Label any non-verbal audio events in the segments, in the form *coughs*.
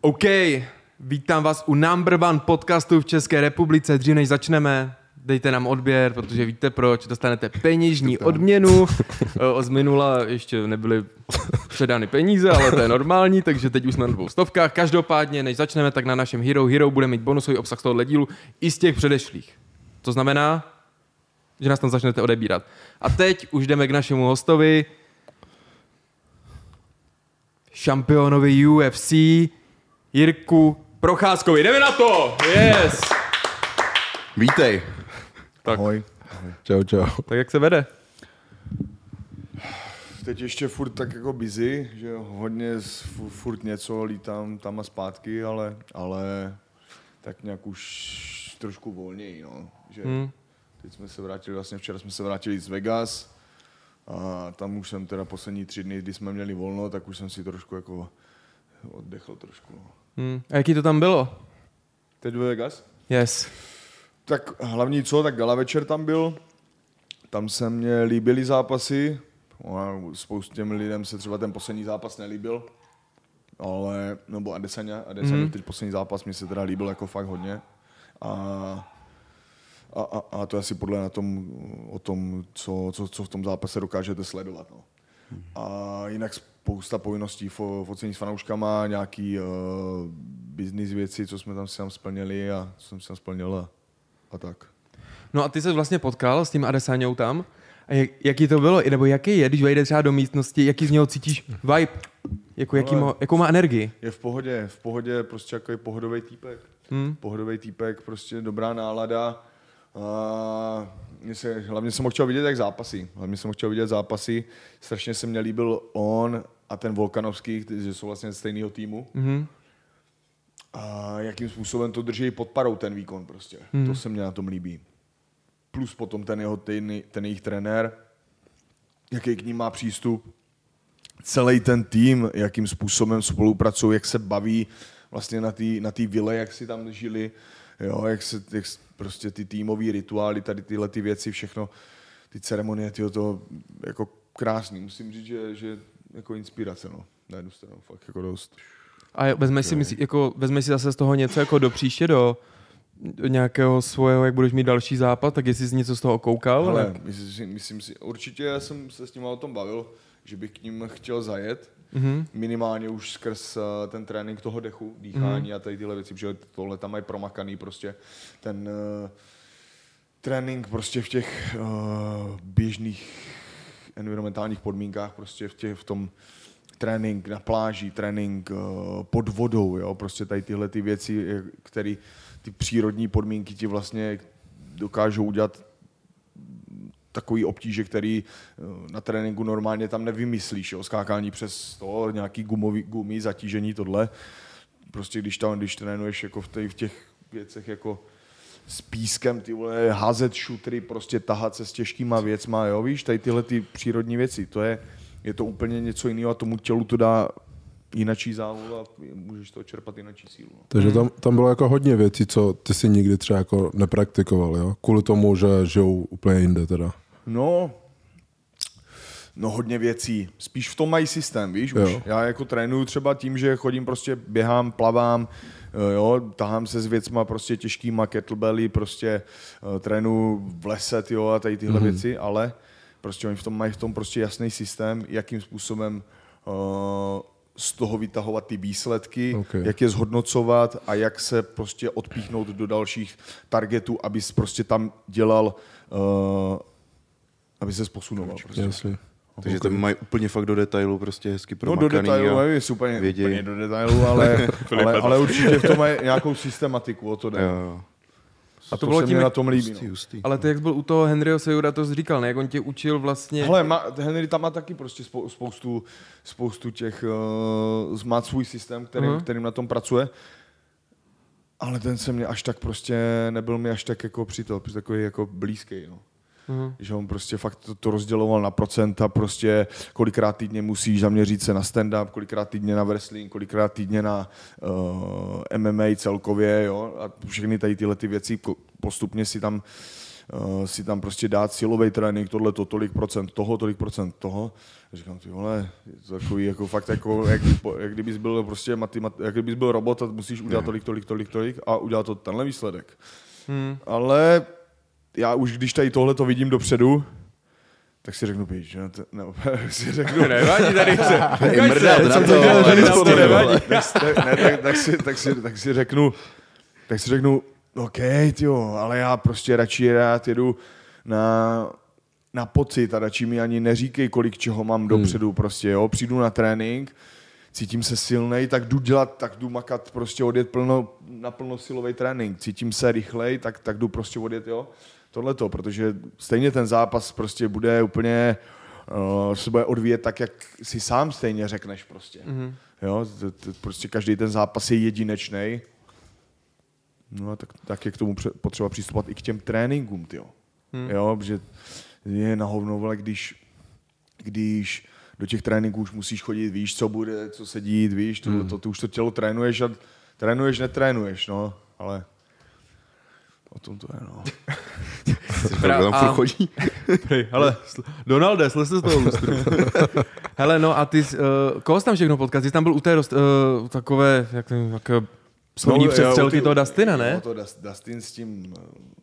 OK, vítám vás u number one podcastu v České republice. Dřív než začneme, dejte nám odběr, protože víte proč, dostanete peněžní odměnu. Z minula ještě nebyly předány peníze, ale to je normální, takže teď už jsme na dvou stovkách. Každopádně, než začneme, tak na našem Hero Hero bude mít bonusový obsah z tohohle dílu i z těch předešlých. To znamená, že nás tam začnete odebírat. A teď už jdeme k našemu hostovi, šampionovi UFC, Jirku Procházkovi. Jdeme na to! Yes! Vítej. Tak. Ahoj. Čau, čau. Tak jak se vede? Teď ještě furt tak jako busy, že hodně furt něco lítám tam a zpátky, ale, ale tak nějak už trošku volněji, no. Že Hmm. teď jsme se vrátili, vlastně včera jsme se vrátili z Vegas a tam už jsem teda poslední tři dny, kdy jsme měli volno, tak už jsem si trošku jako oddechl trošku. No. Hmm. A jaký to tam bylo? Teď ve Vegas? Yes. Tak hlavní co, tak gala večer tam byl, tam se mně líbily zápasy, těm lidem se třeba ten poslední zápas nelíbil, ale, nebo Adesanya, Adesanya mm. teď poslední zápas mi se teda líbil jako fakt hodně. A, a, a, a to je asi podle na tom, o tom, co, co, co v tom zápase dokážete sledovat. No. A jinak spousta povinností v, v ocení s fanouškama, nějaký uh, business věci, co jsme tam si tam splnili a co jsem si tam splnil a, a tak. No a ty se vlastně potkal s tím Adesáňou tam. A jak, jaký to bylo? Nebo jaký je, když vejde třeba do místnosti, jaký z něho cítíš vibe? Jako, jaký má, jakou má energii? Je v pohodě, v pohodě prostě jako je pohodový týpek. Hmm. Pohodový týpek, prostě dobrá nálada. A mě se, hlavně jsem ho chtěl vidět jak zápasy. Hlavně jsem ho chtěl vidět zápasy. Strašně se mně líbil on a ten Volkanovský, že jsou vlastně z stejného týmu. Mhm. A jakým způsobem to drží pod parou ten výkon prostě. Hmm. To se mně na tom líbí. Plus potom ten jeho ten, ten jejich trenér, jaký k ním má přístup. Celý ten tým, jakým způsobem spolupracují, jak se baví vlastně na té na tý vile, jak si tam žili, jo, jak se jak prostě ty týmové rituály, tady tyhle ty věci, všechno, ty ceremonie, tyjo, to jako krásný. Musím říct, že, že jako inspirace, no. Na jednu stranu, fakt jako dost. A vezmeš si, myslí, jako, vezmeš si zase z toho něco jako do příště, do, do nějakého svého, jak budeš mít další zápas, tak jestli jsi něco z toho koukal? Ale tak- myslím, myslím si, určitě já jsem se s nimi o tom bavil, že bych k ním chtěl zajet, Mhm. minimálně už skrz uh, ten trénink toho dechu, dýchání a tady tyhle věci, protože tohle tam mají promakaný prostě ten uh, trénink prostě v těch uh, běžných environmentálních podmínkách, prostě v, těch, v tom trénink na pláži, trénink uh, pod vodou, jo, prostě tady tyhle ty věci, které ty přírodní podmínky ti vlastně dokážou udělat takový obtíže, který eh, na tréninku normálně tam nevymyslíš, jo? skákání přes to, nějaký gumový, gumí, zatížení, tohle. Prostě když tam, když trénuješ jako v, těch, v těch věcech jako s pískem, ty vole, házet šutry, prostě tahat se s těžkýma věcma, jo, víš, tady tyhle ty přírodní věci, to je, je to úplně něco jiného a tomu tělu to dá jinačí závod a můžeš to čerpat jinačí sílu. No. Takže tam, tam bylo jako hodně věcí, co ty si nikdy třeba jako nepraktikoval, jo? Kvůli tomu, že žijou úplně jinde teda. No, no hodně věcí. Spíš v tom mají systém, víš? Už. Jo. Já jako trénuju třeba tím, že chodím prostě, běhám, plavám, eh, jo, tahám se s věcma prostě těžkýma kettlebelly, prostě uh, trénuju v lese, jo, a tady tyhle mm-hmm. věci, ale prostě oni v tom mají v tom prostě jasný systém, jakým způsobem uh, z toho vytahovat ty výsledky, Ok. jak je zhodnocovat a jak se prostě odpíchnout do dalších targetů, abys prostě tam dělal, uh, aby se posunoval. Prostě. Jasně. Takže to mají úplně fakt do detailu, prostě hezky No do detailu, a- nevím, jestli úplně, do detailu, ale, *laughs* *laughs* ale, ale určitě v tom mají nějakou systematiku, o to jde. Jo, jo. A to to, bylo se tím, jak- na tom líbí. Hustý, No. hustý. Ale ty, jak byl u toho Henryho Sejura, to jsi říkal, ne? Jak on tě učil vlastně... Hele, má, Henry tam má taky prostě spou- spoustu, spoustu těch, uh, má svůj systém, kterým, Mhm. kterým na tom pracuje. Ale ten se mě až tak prostě, nebyl mi až tak jako přítel, prostě takový jako blízký, no. Mhm. Že on prostě fakt to, to rozděloval na procenta, prostě kolikrát týdně musíš zaměřit se na stand-up, kolikrát týdně na wrestling, kolikrát týdně na uh, MMA celkově, jo, a všechny tady tyhle ty věci postupně si tam uh, si tam prostě dát silový trénink, tohle to, tolik procent toho, tolik procent toho. A říkám, ty vole, je to takový jako fakt jako, jak, jak kdybys byl prostě matemat, jak kdybys byl robot a musíš udělat tolik, tolik, tolik, tolik a udělat to tenhle výsledek. Hmm. Ale já už když tady tohle to vidím dopředu, tak si řeknu, píč, no, to, no, *laughs* si řeknu, *laughs* Nevadí, tady *laughs* se. Mrdat co to, že nám to nevadí. tak, ne, tak, tak, si, tak, si, tak si řeknu, tak si řeknu, OK, tyjo, ale já prostě radši rád jedu na, na pocit a radši mi ani neříkej, kolik čeho mám dopředu prostě, jo, přijdu na trénink, cítím se silnej, tak jdu dělat, tak jdu makat, prostě odjet plno, na plnosilový trénink, cítím se rychlej, tak, tak jdu prostě odjet, jo, tohleto, protože stejně ten zápas prostě bude úplně, uh, se bude odvíjet tak, jak si sám stejně řekneš prostě. Mhm. Jo, prostě každý ten zápas je jedinečný. No a tak, tak je k tomu potřeba přistupovat i k těm tréninkům, tyjo. Hmm. Jo, protože je na hovno, vole, když, když do těch tréninků už musíš chodit, víš, co bude, co se dít, víš, to, to, to, už to tělo trénuješ a trénuješ, netrénuješ, no, ale o tom to je, no. *laughs* Tam *laughs* A- chodí. *laughs* Hej, hele, sl- Donalde, slez se z toho lustru. hele, no a ty, jsi, uh, koho jsi tam všechno potkal? Ty jsi tam byl u té dost, uh, takové, jak takové slovní No, přestřelky ty- toho Dustina, ne? No, to Dust- Dustin s tím,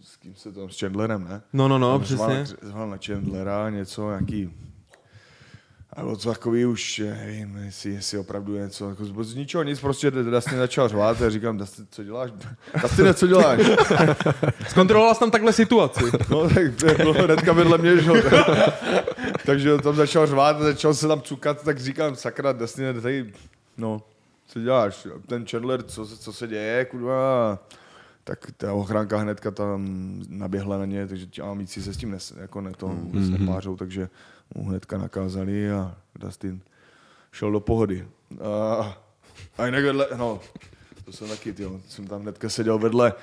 s kým se to, s Chandlerem, ne? No, no, no, Tam řval- přesně. Řval na Chandlera něco, nějaký bylo to takový už, nevím, jestli, jestli opravdu něco, jako z, z ničeho nic, prostě Dustin začal řvát a říkám, Dustin, co děláš? Dustin, co děláš? *laughs* Zkontroloval jsi tam takhle situaci. No tak to bylo hnedka vedle mě, že. *laughs* Takže tam začal řvát, začal se tam cukat, tak říkám, sakra, Dustin, tady, no, co děláš? Ten Chandler, co, se- co se děje, kurva? Tak ta ochránka hnedka tam naběhla na ně, takže ti amici se s tím nes, jako ne, to vůbec nepářou, takže mu hnedka nakázali a Dustin šel do pohody. A, a jinak vedle, no, to jsem taky, tyjo, jsem tam hnedka seděl vedle,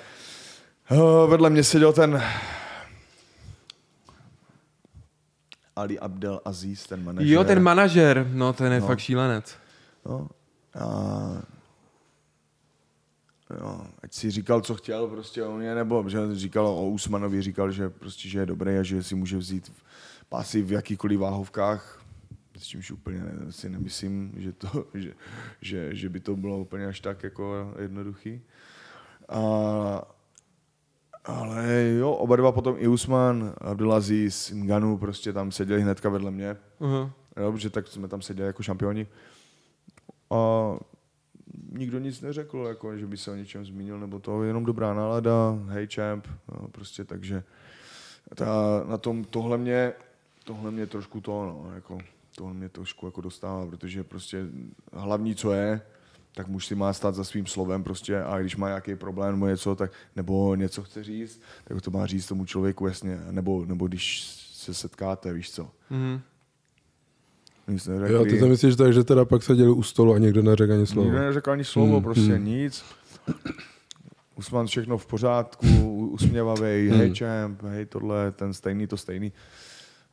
uh, vedle mě seděl ten Ali Abdel Aziz, ten manažer. Jo, ten manažer, no ten je No. fakt šílenec. No, a jo, ať si říkal, co chtěl prostě o mě, nebo že říkal o Usmanovi, říkal, že prostě, že je dobrý a že si může vzít pásy v jakýkoliv váhovkách, s čímž úplně si nemyslím, že, to, *laughs* že, že, že, by to bylo úplně až tak jako jednoduchý. A, ale jo, oba dva potom i Usman, Abdelaziz, Nganu prostě tam seděli hnedka vedle mě. Uh-huh. Jo, protože tak jsme tam seděli jako šampioni. A nikdo nic neřekl, jako, že by se o něčem zmínil, nebo to, jenom dobrá nálada, hej champ, no, prostě takže ta, na tom tohle mě, tohle mě trošku to, no, jako, tohle mě trošku jako dostává, protože prostě hlavní, co je, tak muž si má stát za svým slovem prostě a když má nějaký problém nebo něco, tak, nebo něco chce říct, tak to má říct tomu člověku jasně, nebo, nebo když se setkáte, víš co. Mhm. Nic neřekli. Jo, ty to myslíš tak, že teda pak seděli u stolu a někdo neřekl ani slovo. Nikdo neřekl ani slovo, Hmm, prostě hmm. nic. Usman všechno v pořádku, usměvavý, Hmm. hej champ, hej tohle, ten stejný, to stejný.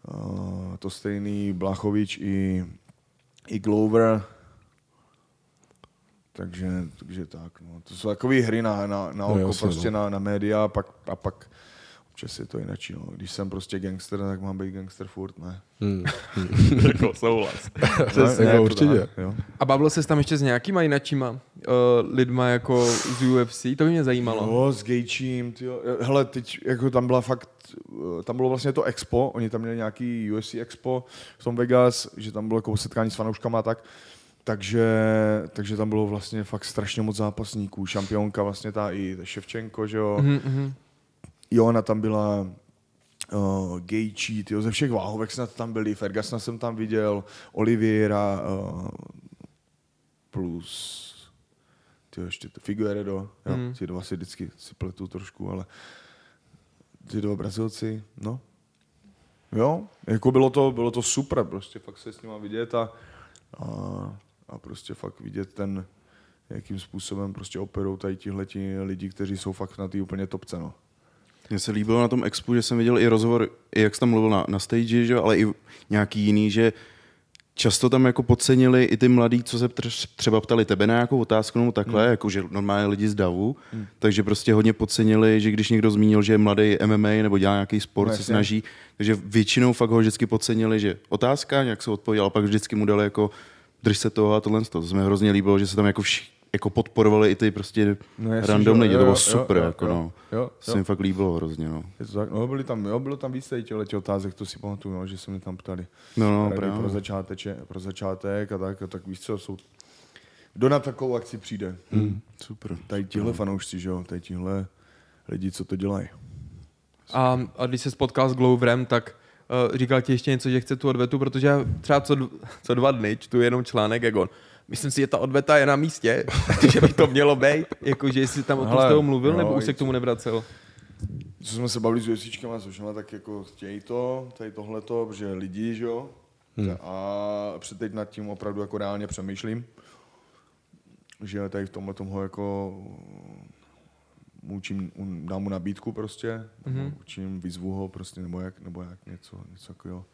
Uh, to stejný Blachovič i, i Glover. Takže, takže tak, no. To jsou takové hry na, na, na No, oko, jasně, prostě no. na, na média a pak, a pak občas je to jinak. No. Když jsem prostě gangster, tak mám být gangster furt, ne? Hmm. *laughs* jako souhlas. *laughs* Přesně, ne, jako to určitě. tak, jo. A bavil jsi tam ještě s nějakýma jináčíma uh, lidma jako z UFC? To by mě zajímalo. No, s Gejčím, tyjo. Hele, teď jako tam byla fakt, eh, tam bylo vlastně to expo, oni tam měli nějaký UFC expo v tom Vegas, že tam bylo jako setkání s fanouškama a tak, takže, takže tam bylo vlastně fakt strašně moc zápasníků. Šampionka vlastně ta i Ševčenko, že jo. Mhm, Jona tam byla, uh, Gejčí, tyjo, ze všech váhovek snad tam byli, Fergasna jsem tam viděl, Oliviera, uh, plus ty ještě to Figueredo, jo, hmm. ty dva si vždycky si pletu trošku, ale ty dva Brazilci, no. Jo, jako bylo to, bylo to super, prostě fakt se s nima vidět a, a, a prostě fakt vidět ten, jakým způsobem prostě operou tady tihleti lidi, kteří jsou fakt na té úplně topce, no. Mně se líbilo na tom expu, že jsem viděl i rozhovor, i jak jsi tam mluvil na, na stage, že, ale i nějaký jiný, že často tam jako podcenili i ty mladí, co se tř- třeba ptali tebe na nějakou otázku nebo takhle, hmm. jako že normálně lidi z davu, hmm. takže prostě hodně podcenili, že když někdo zmínil, že je mladý MMA nebo dělá nějaký sport, No, se snaží, takže většinou fakt ho vždycky podcenili, že otázka, nějak se odpověděl, a pak vždycky mu dali jako drž se toho a tohle. To se mi hrozně líbilo, že se tam jako vši, jako podporovali i ty prostě No, jasně, random že jo, lidi, to bylo jo, super, jo, jako jo, no. jo, Se jo. mi fakt líbilo hrozně, no. Je to tak? No, byli tam, jo, bylo tam víc těch těch otázek, to si pamatuju, no, že se mě tam ptali. No, no, právě. pro, začáteče, pro začátek a tak, a tak víš co, jsou... Kdo na takovou akci přijde? Hmm, super. Tady tihle fanoušci, že jo, tady tihle lidi, co to dělají. A, a když se spotkal s Gloverem, tak uh, říkal ti ještě něco, že chce tu odvetu, protože já třeba co, co dva dny čtu jenom článek, jak on. Myslím si, že ta odveta je na místě, *laughs* že by to mělo být. Jakože jestli tam o tom s tebou mluvil, jo, nebo už se k tomu nevracel? Co jsme se bavili s věcičkama, což no, tak jako chtějí to, tady tohleto, protože lidi, že jo, hmm. a teď nad tím opravdu jako reálně přemýšlím, že tady v tomhle tomu jako učím, dám mu nabídku prostě, mm-hmm. učím, vyzvu ho prostě, nebo jak, nebo jak něco, něco takového.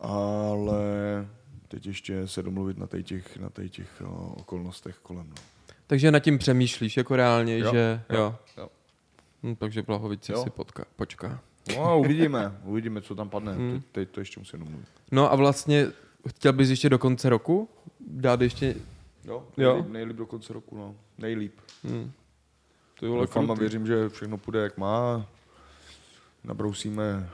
Ale teď ještě se domluvit na těch, těch, na těch, těch o, okolnostech kolem. No. Takže nad tím přemýšlíš jako reálně, Jo, že jo. jo, jo. Hm, takže Blahovice Jo. si potka, počká. No a uvidíme, *laughs* uvidíme, co tam padne. Hmm. Teď, teď to ještě musím domluvit. No a vlastně chtěl bys ještě do konce roku dát ještě... Jo, Jo. nejlíp, nejlíp do konce roku, no. Nejlíp. Hm. To bylo Doufám a věřím, že všechno půjde jak má. Nabrousíme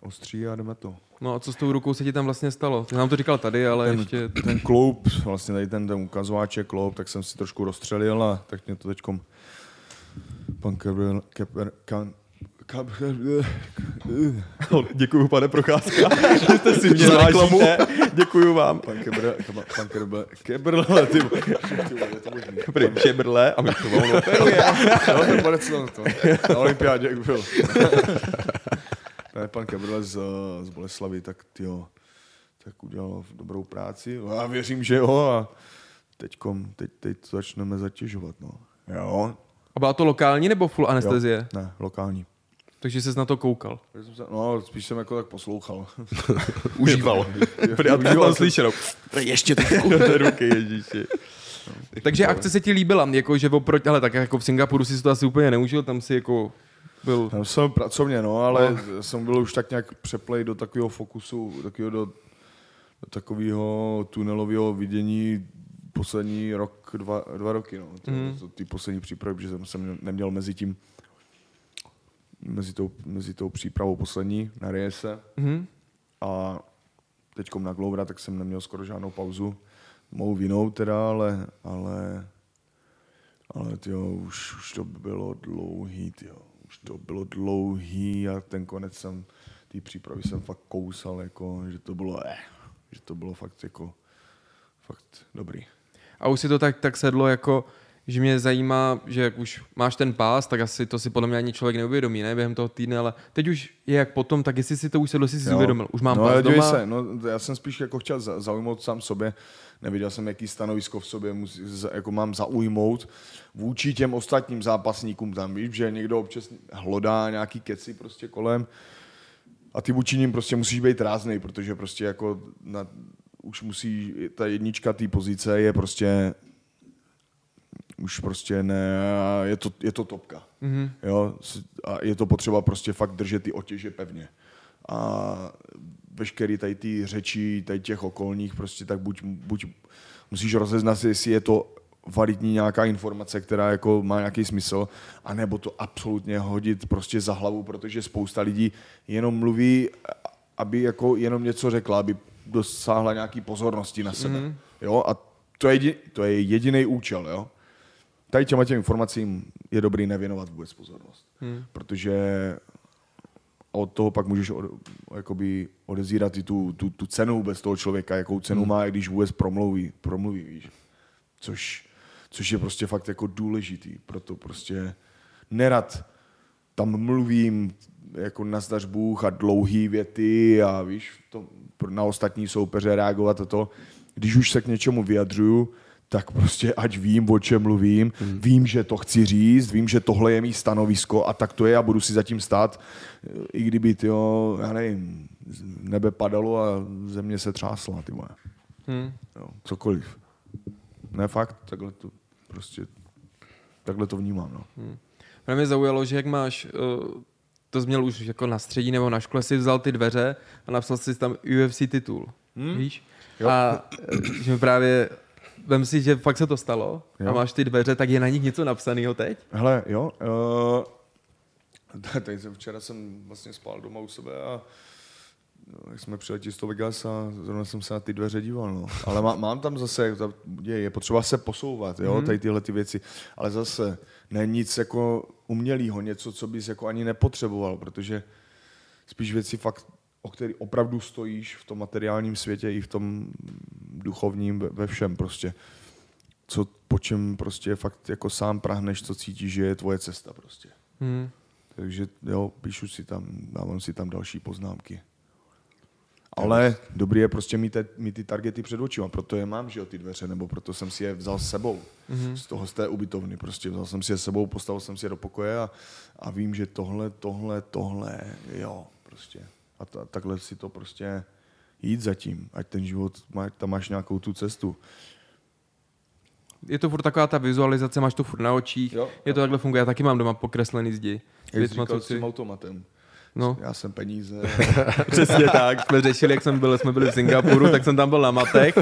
ostří a jdeme to. No a co s tou rukou se ti tam vlastně stalo? Ty nám to říkal tady, ale Ten, ještě... ten kloup, vlastně tady ten, ten ukazováček kloup, tak jsem si trošku rozstřelil a tak mě to teďkom pan Keber, Keber, kan, Keber, Děkuju, pane Procházka, *laughs* že jste si mě reklamu. *laughs* Děkuju vám. pan Keber, pan Keber, Keber, ty, to. Prý přebrle a my to volno operuje. No, ten borec to, to, na olympiádě, jak byl. Ne, pan Kebrle z, z Boleslavy, tak tyjo, tak udělal dobrou práci. No, Já věřím, že jo a teďkom, teď, teď to začneme zatěžovat, no. Jo, A byla to lokální nebo full anestezie? jo. Ne, lokální. Takže jsi na to koukal. No, spíš jsem jako tak poslouchal. *laughs* Užíval. *laughs* A tam slyšel. Ještě Do ruky, ježíši. Takže akce se ti líbila, jako že oproti, ale tak jako v Singapuru si to asi úplně neužil, tam si jako byl... Tam jsem pracovně, no, ale jsem byl už tak nějak přeplej do takového fokusu, takového do, do takového tunelového vidění poslední rok, dva, dva roky, no. Ty, mm. to, ty poslední přípravy, protože jsem, jsem neměl mezi tím mezi tou, mezi tou přípravou poslední na Riese Mhm. a teďkom na Glovera, tak jsem neměl skoro žádnou pauzu. Mou vinou teda, ale, ale, ale tyjo, už, už to bylo dlouhý, tyjo. Už to bylo dlouhý a ten konec jsem, té přípravy jsem fakt kousal, jako, že to bylo, eh, že to bylo fakt jako, fakt dobrý. A už si to tak, tak sedlo jako, že mě zajímá, že jak už máš ten pás, tak asi to si podle mě ani člověk neuvědomí, ne, během toho týdne, ale teď už je jak potom, tak jestli si to už sedlo, si Jo. uvědomil. Už mám no, pás doma. Se, no, já jsem spíš jako chtěl za- zaujmout sám sobě, neviděl jsem, jaký stanovisko v sobě musí, jako mám zaujmout vůči těm ostatním zápasníkům tam, víš, že někdo občas hlodá nějaký keci prostě kolem a ty vůči ním prostě musíš být ráznej, protože prostě jako na, už musí, ta jednička té pozice je prostě už prostě ne, je to, je to topka. Mm-hmm. Jo, a je to potřeba prostě fakt držet ty otěže pevně. A veškerý tady ty řeči, tady těch okolních, prostě tak buď, buď musíš rozeznat si, jestli je to validní nějaká informace, která jako má nějaký smysl, anebo to absolutně hodit prostě za hlavu, protože spousta lidí jenom mluví, aby jako jenom něco řekla, aby dosáhla nějaký pozornosti na sebe. Mm. Jo, a to je, to je jediný účel, jo. Tady těma těm informacím je dobrý nevěnovat vůbec pozornost. Hmm. Protože od toho pak můžeš od, jakoby odezírat i tu, tu, tu cenu vůbec toho člověka, jakou cenu hmm. má, když vůbec promluví, promluví víš. Což, což je prostě fakt jako důležitý. Proto prostě nerad tam mluvím jako nazdař Bůh a dlouhý věty a víš, to, na ostatní soupeře reagovat a to. Když už se k něčemu vyjadřuju, tak prostě ať vím, o čem mluvím, hmm. vím, že to chci říct, vím, že tohle je mý stanovisko a tak to je a budu si zatím stát, i kdyby, tyjo, já nevím, nebe padalo a země se třásla, ty moje. Hmm. Jo, cokoliv. Ne fakt, takhle to prostě, takhle to vnímám, no. Mě mě zaujalo, že jak máš, uh, to jsi měl už jako na středí nebo na škole, si vzal ty dveře a napsal si tam UFC titul. Hmm? Víš? Jo. A eh, že právě, vem si, že fakt se to stalo jo. a máš ty dveře, tak je na nich něco napsaného teď? Hele, jo, uh, *laughs* tady jsem, včera jsem vlastně spal doma u sebe a no, jak jsme přiletí z toho Vegas a zrovna jsem se na ty dveře díval, no. Ale má, mám tam zase, je, je potřeba se posouvat, jo, tady tyhle ty věci, ale zase ne nic jako umělýho, něco, co bys jako ani nepotřeboval, protože spíš věci fakt, o který opravdu stojíš v tom materiálním světě i v tom duchovním, ve, všem prostě. Co, po čem prostě fakt jako sám prahneš, co cítíš, že je tvoje cesta prostě. Hmm. Takže jo, píšu si tam, dávám si tam další poznámky. Ale dobrý je prostě mít, te, mít ty targety před očima, proto je mám, že jo, ty dveře, nebo proto jsem si je vzal s sebou, mm-hmm. z toho z té ubytovny, prostě vzal jsem si je s sebou, postavil jsem si je do pokoje a, a vím, že tohle, tohle, tohle, jo, prostě. A ta, takhle si to prostě jít zatím, ať ten život, má, tam máš nějakou tu cestu. Je to furt taková ta vizualizace, máš to furt na očích, Jo, je to takhle funguje, já taky mám doma pokreslený zdi. Jak jsi říkal s tím automatem. No. Já jsem peníze. *laughs* Přesně tak. Jsme řešili, jak jsem byl, jsme byli v Singapuru, tak jsem tam byl na matech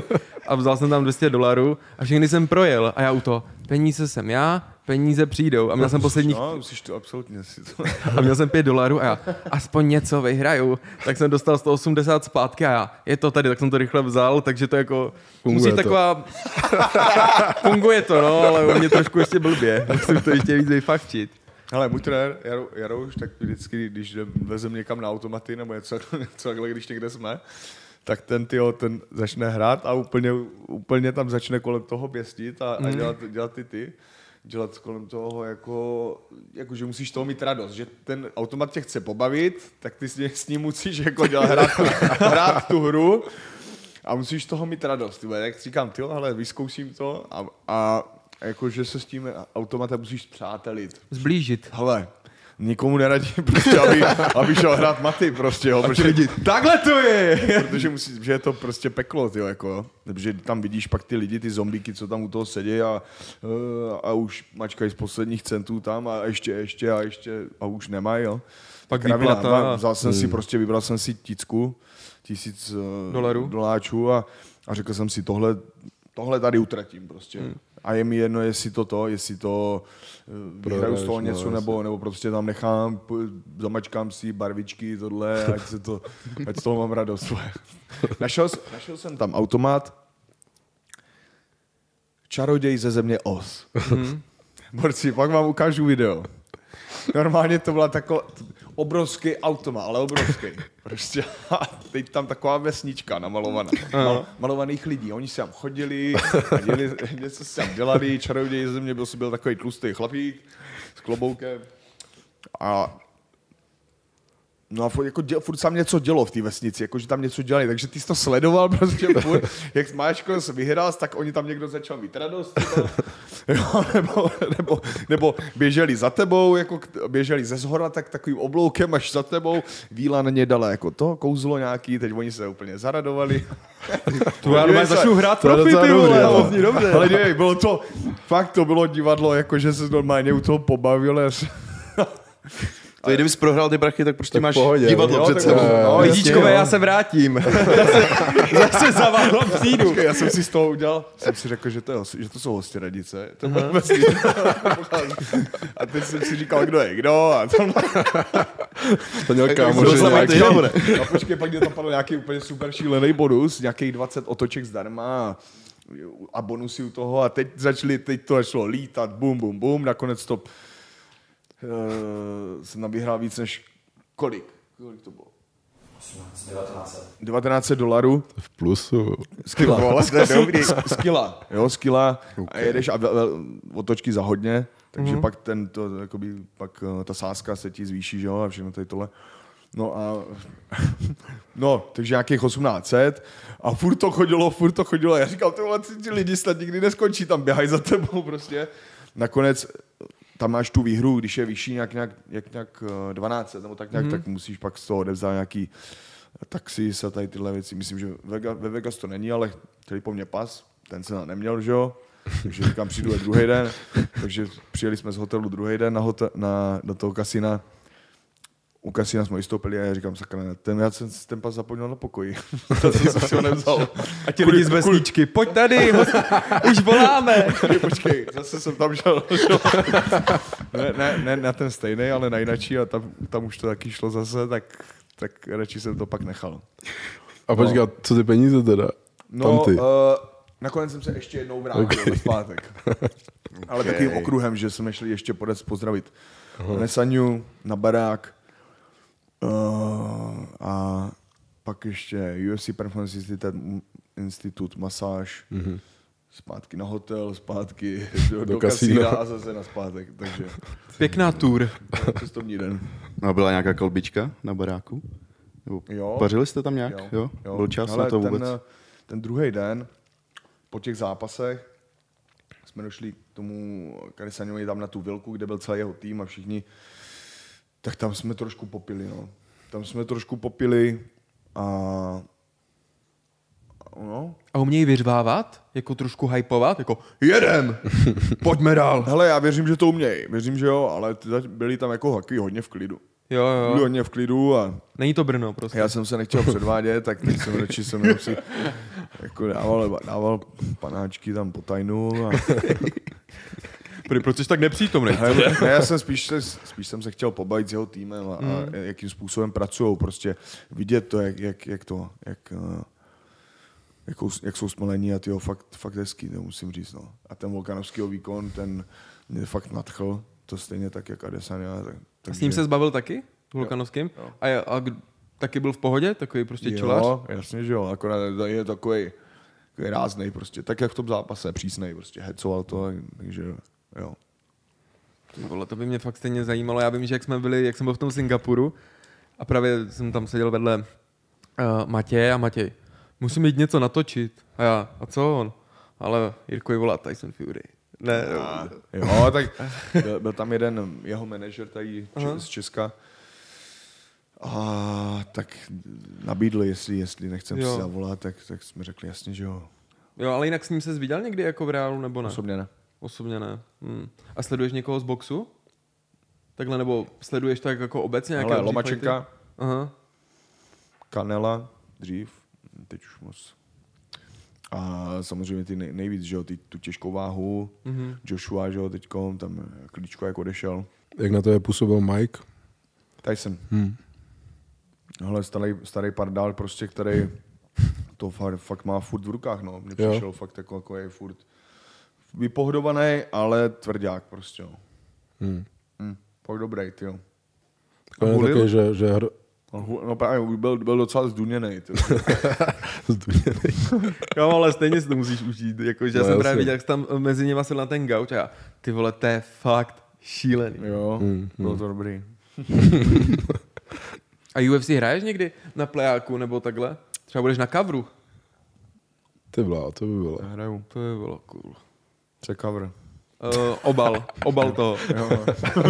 a vzal jsem tam 200 dolarů a všechny jsem projel a já u toho, peníze jsem já, peníze přijdou a měl jsem posledních No, musíš to absolutně si to... *laughs* a měl jsem 5 dolarů a já aspoň něco vyhraju, tak jsem dostal 180 zpátky a já, je to tady, tak jsem to rychle vzal, takže to jako Funguje musí to. taková, *laughs* funguje to, no, ale u mě trošku ještě blbě, musím to ještě víc vyfakčit. Hele, můj trenér Jaro, Jarouš, tak vždycky, když jdem- vezem někam na automaty nebo něco, *laughs* něco takhle, když někde jsme, tak ten, tyjo, ten začne hrát a úplně, úplně tam začne kolem toho pěstit a, a dělat, dělat ty ty dělat kolem toho jako, jako, že musíš toho mít radost, že ten automat tě chce pobavit, tak ty s, ním- musíš jako dělat, hrát, *laughs* hrát tu hru a musíš toho mít radost. Ty vole. Jak říkám, ty ale vyzkouším to a, a jako, že se s tím automatem musíš přátelit. Zblížit. Hele, nikomu neradím prostě, aby, aby šel hrát maty prostě, jo, protože, lidi, Takhle to je! protože musí, že je to prostě peklo, tyjo, jako, protože tam vidíš pak ty lidi, ty zombíky, co tam u toho sedí a, eh, a už mačkají z posledních centů tam a ještě, ještě a ještě a už nemají, jo. Pak Kravina, výplata. Vzal jsem si prostě, vybral jsem si tícku, tisíc eh, Dolarů. doláčů a, a řekl jsem si, tohle, tohle tady utratím prostě. Hmm. A je mi jedno, jestli to to, jestli to eh, vyhraju z toho no, něco, jasně. nebo, nebo prostě tam nechám, zamačkám si barvičky, tohle, ať, se to, *laughs* ať z toho mám radost. našel, našel jsem tam automat, čaroděj ze země Os. Mhm. *laughs* Borci, pak vám ukážu video. Normálně to byla taková obrovský automat, ale obrovský. *laughs* Prostě a teď tam taková vesnička namalovaná. Mal, malovaných lidí. Oni si tam chodili, děli, *laughs* něco si tam dělali, čaroděj ze země byl, byl takový tlustý chlapík s kloboukem. A No a furt, jako děl, furt tam něco dělo v té vesnici, jako že tam něco dělali, takže ty jsi to sledoval prostě *laughs* furt, jak Máčko se vyhrál, tak oni tam někdo začal mít radost, *laughs* jo, nebo, nebo, nebo, běželi za tebou, jako běželi ze zhora, tak takovým obloukem až za tebou, víla na ně dala jako to, kouzlo nějaký, teď oni se úplně zaradovali. *laughs* Tu já normálně začnu hrát to je profi, docela ty dobrý, vole, to zní dobře. Ale dívej, bylo to, fakt to bylo divadlo, jako že se normálně u toho pobavil. To je, kdybys prohrál ty prachy, tak prostě Tak máš pohodě, divadlo jo, před sebou. No, jo. já se vrátím. zase, zase za vámi přijdu. Já jsem si z toho udělal, jsem si řekl, že to, je, že to jsou hosti radice. To vlastně, a teď jsem si říkal, kdo je kdo. A, to, To měl kámoře jsem nějaký. počkej, a počkej, pak mě tam padl nějaký úplně super šílený bonus, nějakých 20 otoček zdarma a, a bonusy u toho a teď začali, teď to začalo lítat, bum, bum, bum, nakonec to uh, jsem tam vyhrál víc než kolik? Kolik to bylo? 1900. 1900 dolarů. V plusu. Skila. Vlastně dobrý. Skila. Jo, skila. A jedeš a vel, vel, otočky za hodně, takže mm-hmm. pak ten, to, jakoby, pak eh, ta sázka se ti zvýší, že jo, a všechno tady tohle. No a *laughs* no, takže nějakých 1800 a furt to chodilo, furt to chodilo. Já říkal, ty vole, ty lidi snad nikdy neskončí, tam běhají za tebou prostě. Nakonec tam máš tu výhru, když je vyšší nějak, nějak, jak nějak eh, 12 nebo tak nějak, mm-hmm. tak musíš pak z toho odevzdat nějaký taxis a tady tyhle věci. Myslím, že Vega, ve Vegas to není, ale chtěli po mně pas, ten jsem neměl, že jo. Takže říkám, přijdu druhý den. Takže přijeli jsme z hotelu druhý den na, hotel, na, do toho kasina. U kasina jsme vystoupili a já říkám, sakra, ne, ten, já jsem si ten pas zapomněl na pokoji. *laughs* Zase jsem si ho nevzal. A ti lidi z vesničky, pojď tady, host, už voláme. *laughs* Počkej, počkej, zase jsem tam šel. *laughs* ne, ne, ne, na ten stejný, ale na jinačí a tam, tam už to taky šlo zase, tak, tak radši jsem to pak nechal. A počkat, co ty peníze teda? No, Tam ty. Uh, nakonec jsem se ještě jednou vrátil okay. zpátek. Ale okay. takovým okruhem, že jsme šli ještě podat pozdravit Nesaňu na barák uh, a pak ještě UFC Performance Institute, Institut, masáž, mm-hmm. zpátky na hotel, zpátky *laughs* do, do, do kasína a zase na zpátek. Takže Pěkná tour. cestovní den. No a byla nějaká kolbička na baráku? Nebo Jo. Pařili jste tam nějak? Jo? jo? Byl čas Ale na to vůbec? Ten, eh, ten druhý den, po těch zápasech, jsme došli k tomu Karisaňovi tam na tu vilku, kde byl celý jeho tým a všichni, tak tam jsme trošku popili, no. Tam jsme trošku popili a no. A umějí vyřvávat? Jako trošku hypovat? Jako jedem, *laughs* pojďme dál. Hele, já věřím, že to umějí, věřím, že jo, ale ty byli tam jako taky hodně v klidu. Jo, Byli jo. hodně v klidu a Není to Brno prostě. Já jsem se nechtěl předvádět, tak teď jsem radši jsem jenom si jako dával, dával panáčky tam po tajnu. A, *laughs* Prý, proč jsi tak nepřítomný? ne, já jsem *laughs* spíš, se, spíš jsem se chtěl pobavit s jeho týmem a, a jakým způsobem pracují, prostě vidět to, jak, jak, jak to, jak, eh, jakou, jak jsou smalení a ty fakt, fakt hezký, to musím říct. No. A ten Volkanovský výkon, ten mě fakt nadchl, to stejně tak, jak Adesanya. Tak, A s ním se zbavil taky? Volkanovským? Jo. A, je- a k- taky byl v pohodě? Takový prostě? Jo, jasně, že jo, akorát je takový, takový ráznej prostě, tak jak v tom zápase, přísnej, prostě hecoval to, takže jo. Ty Vole, to by mě fakt stejně zajímalo. Já vím, že jak jsme byli, jak jsem byl v tom Singapuru a právě jsem tam seděl vedle uh, Matěje a Matěj, musím jít něco natočit. A já, a co on? Ale Jirko volá Tyson Fury. Ne, Jo, tak *laughs* byl, byl tam jeden jeho manažer tady Aha. z Česka a tak nabídl, jestli, jestli nechcem Jo. si zavolat, tak, tak jsme řekli jasně, že jo. jo, ale jinak s ním se viděl někdy jako v reálu nebo ne? Osobně ne. Osobně ne. Hmm. A sleduješ někoho z boxu? Takhle, nebo sleduješ tak jako obecně? nějaké Ale Lomačenka? Aha. Kanela, dřív, teď už moc. A samozřejmě ty nej, nejvíc, že jo, ty, tu těžkou váhu, Mhm. Joshua, že jo, teďkom, tam klíčko jak odešel. Jak na to je působil Mike? Tyson. Hmm. Hele, starý, starý pardál prostě, který to fakt, fakt má furt v rukách, no. Mně přišel fakt jako, jako je furt vypohodovaný, ale tvrdák prostě, no. Hmm. Hm, fakt dobrý, ty jo. Takový taky, že, že hr... No právě, byl, byl docela zduněný, ty. *laughs* Zduněnej. *laughs* Jo, ale stejně si to musíš užít. Jako, že já No, jsem jasně. právě viděl, jak tam mezi nimi byl na ten gauč a já, ty vole, to je fakt šílený. jo, Hm, bylo to dobrý. *laughs* A UFC hraješ někdy na plejáku nebo takhle? Třeba budeš na kavru? Ty blá, to by bylo. Hraju. To je bylo cool. Co cover. Uh, obal, obal toho.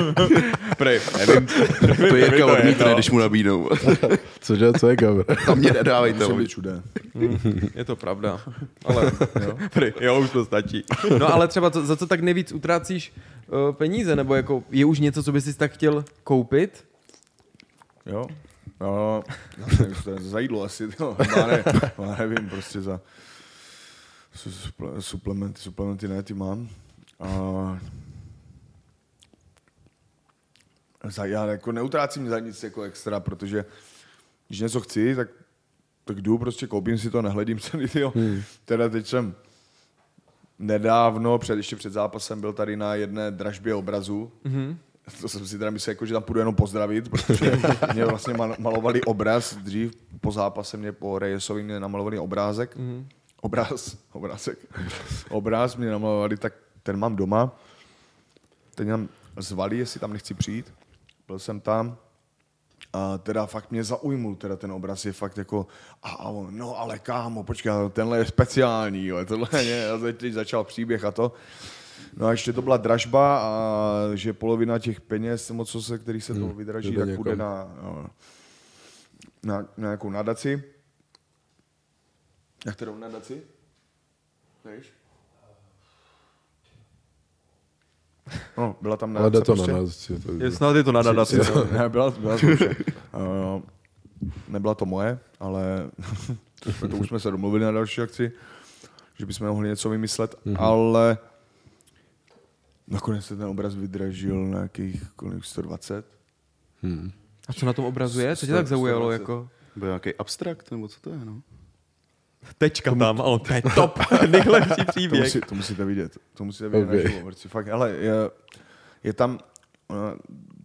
*laughs* Prej, nevím. To je Jirka odmítne, když mu nabídnou. *laughs* Cože, co je cover? Tam mě nedávejte. musím vole. být všude. Je to pravda. Ale jo. *laughs* Prej, jo, už to stačí. No ale třeba co, za co tak nejvíc utrácíš uh, peníze? Nebo jako je už něco, co bys si tak chtěl koupit? Jo. No, to za jídlo asi. Já, ne, nevím, prostě za suplementy, suplementy ne, ty mám. A za, já jako neutrácím za nic jako extra, protože když něco chci, tak, tak jdu, prostě koupím si to, nehledím se, jo. Hmm. Teda teď jsem nedávno, před, ještě před zápasem, byl tady na jedné dražbě obrazu. Mm-hmm. To jsem si teda myslel, jako, že tam půjdu jenom pozdravit, protože *laughs* mě vlastně mal- malovali obraz dřív, po zápase mě po Rejesovi mě namalovali obrázek. Mm-hmm. Obraz, obrázek. Obraz mě namalovali, tak ten mám doma. Teď nám zvali, jestli tam nechci přijít. Byl jsem tam, a teda fakt mě zaujmul, teda ten obraz je fakt jako, a, a on, no ale kámo, počkej, tenhle je speciální, jo, tohle je, a teď, začal příběh a to. No a ještě to byla dražba a že polovina těch peněz, nebo co se, který se to vydraží, jde tak půjde někam. na, no, na, na nějakou nadaci. Na kterou nadaci? Nevíš? No, byla tam Ale nadace to prostě. na je to- Je, snad je to na nadaci. no. Ne, byla, byla to uh, nebyla to moje, ale *laughs* to, jsme, to už jsme se domluvili na další akci, že bychom mohli něco vymyslet, mm-hmm. ale nakonec se ten obraz vydražil na nějakých kolik, 120. A co na tom obrazu je? Co tě tak zaujalo? Jako? Byl nějaký abstrakt, nebo co to je, no? Tečka tam, ale to je top. *laughs* *laughs* Nejlepší To, příběh. musí, to musíte vidět. To musíte vidět Okay. okay. na živo, Fakt, ale je, je tam uh,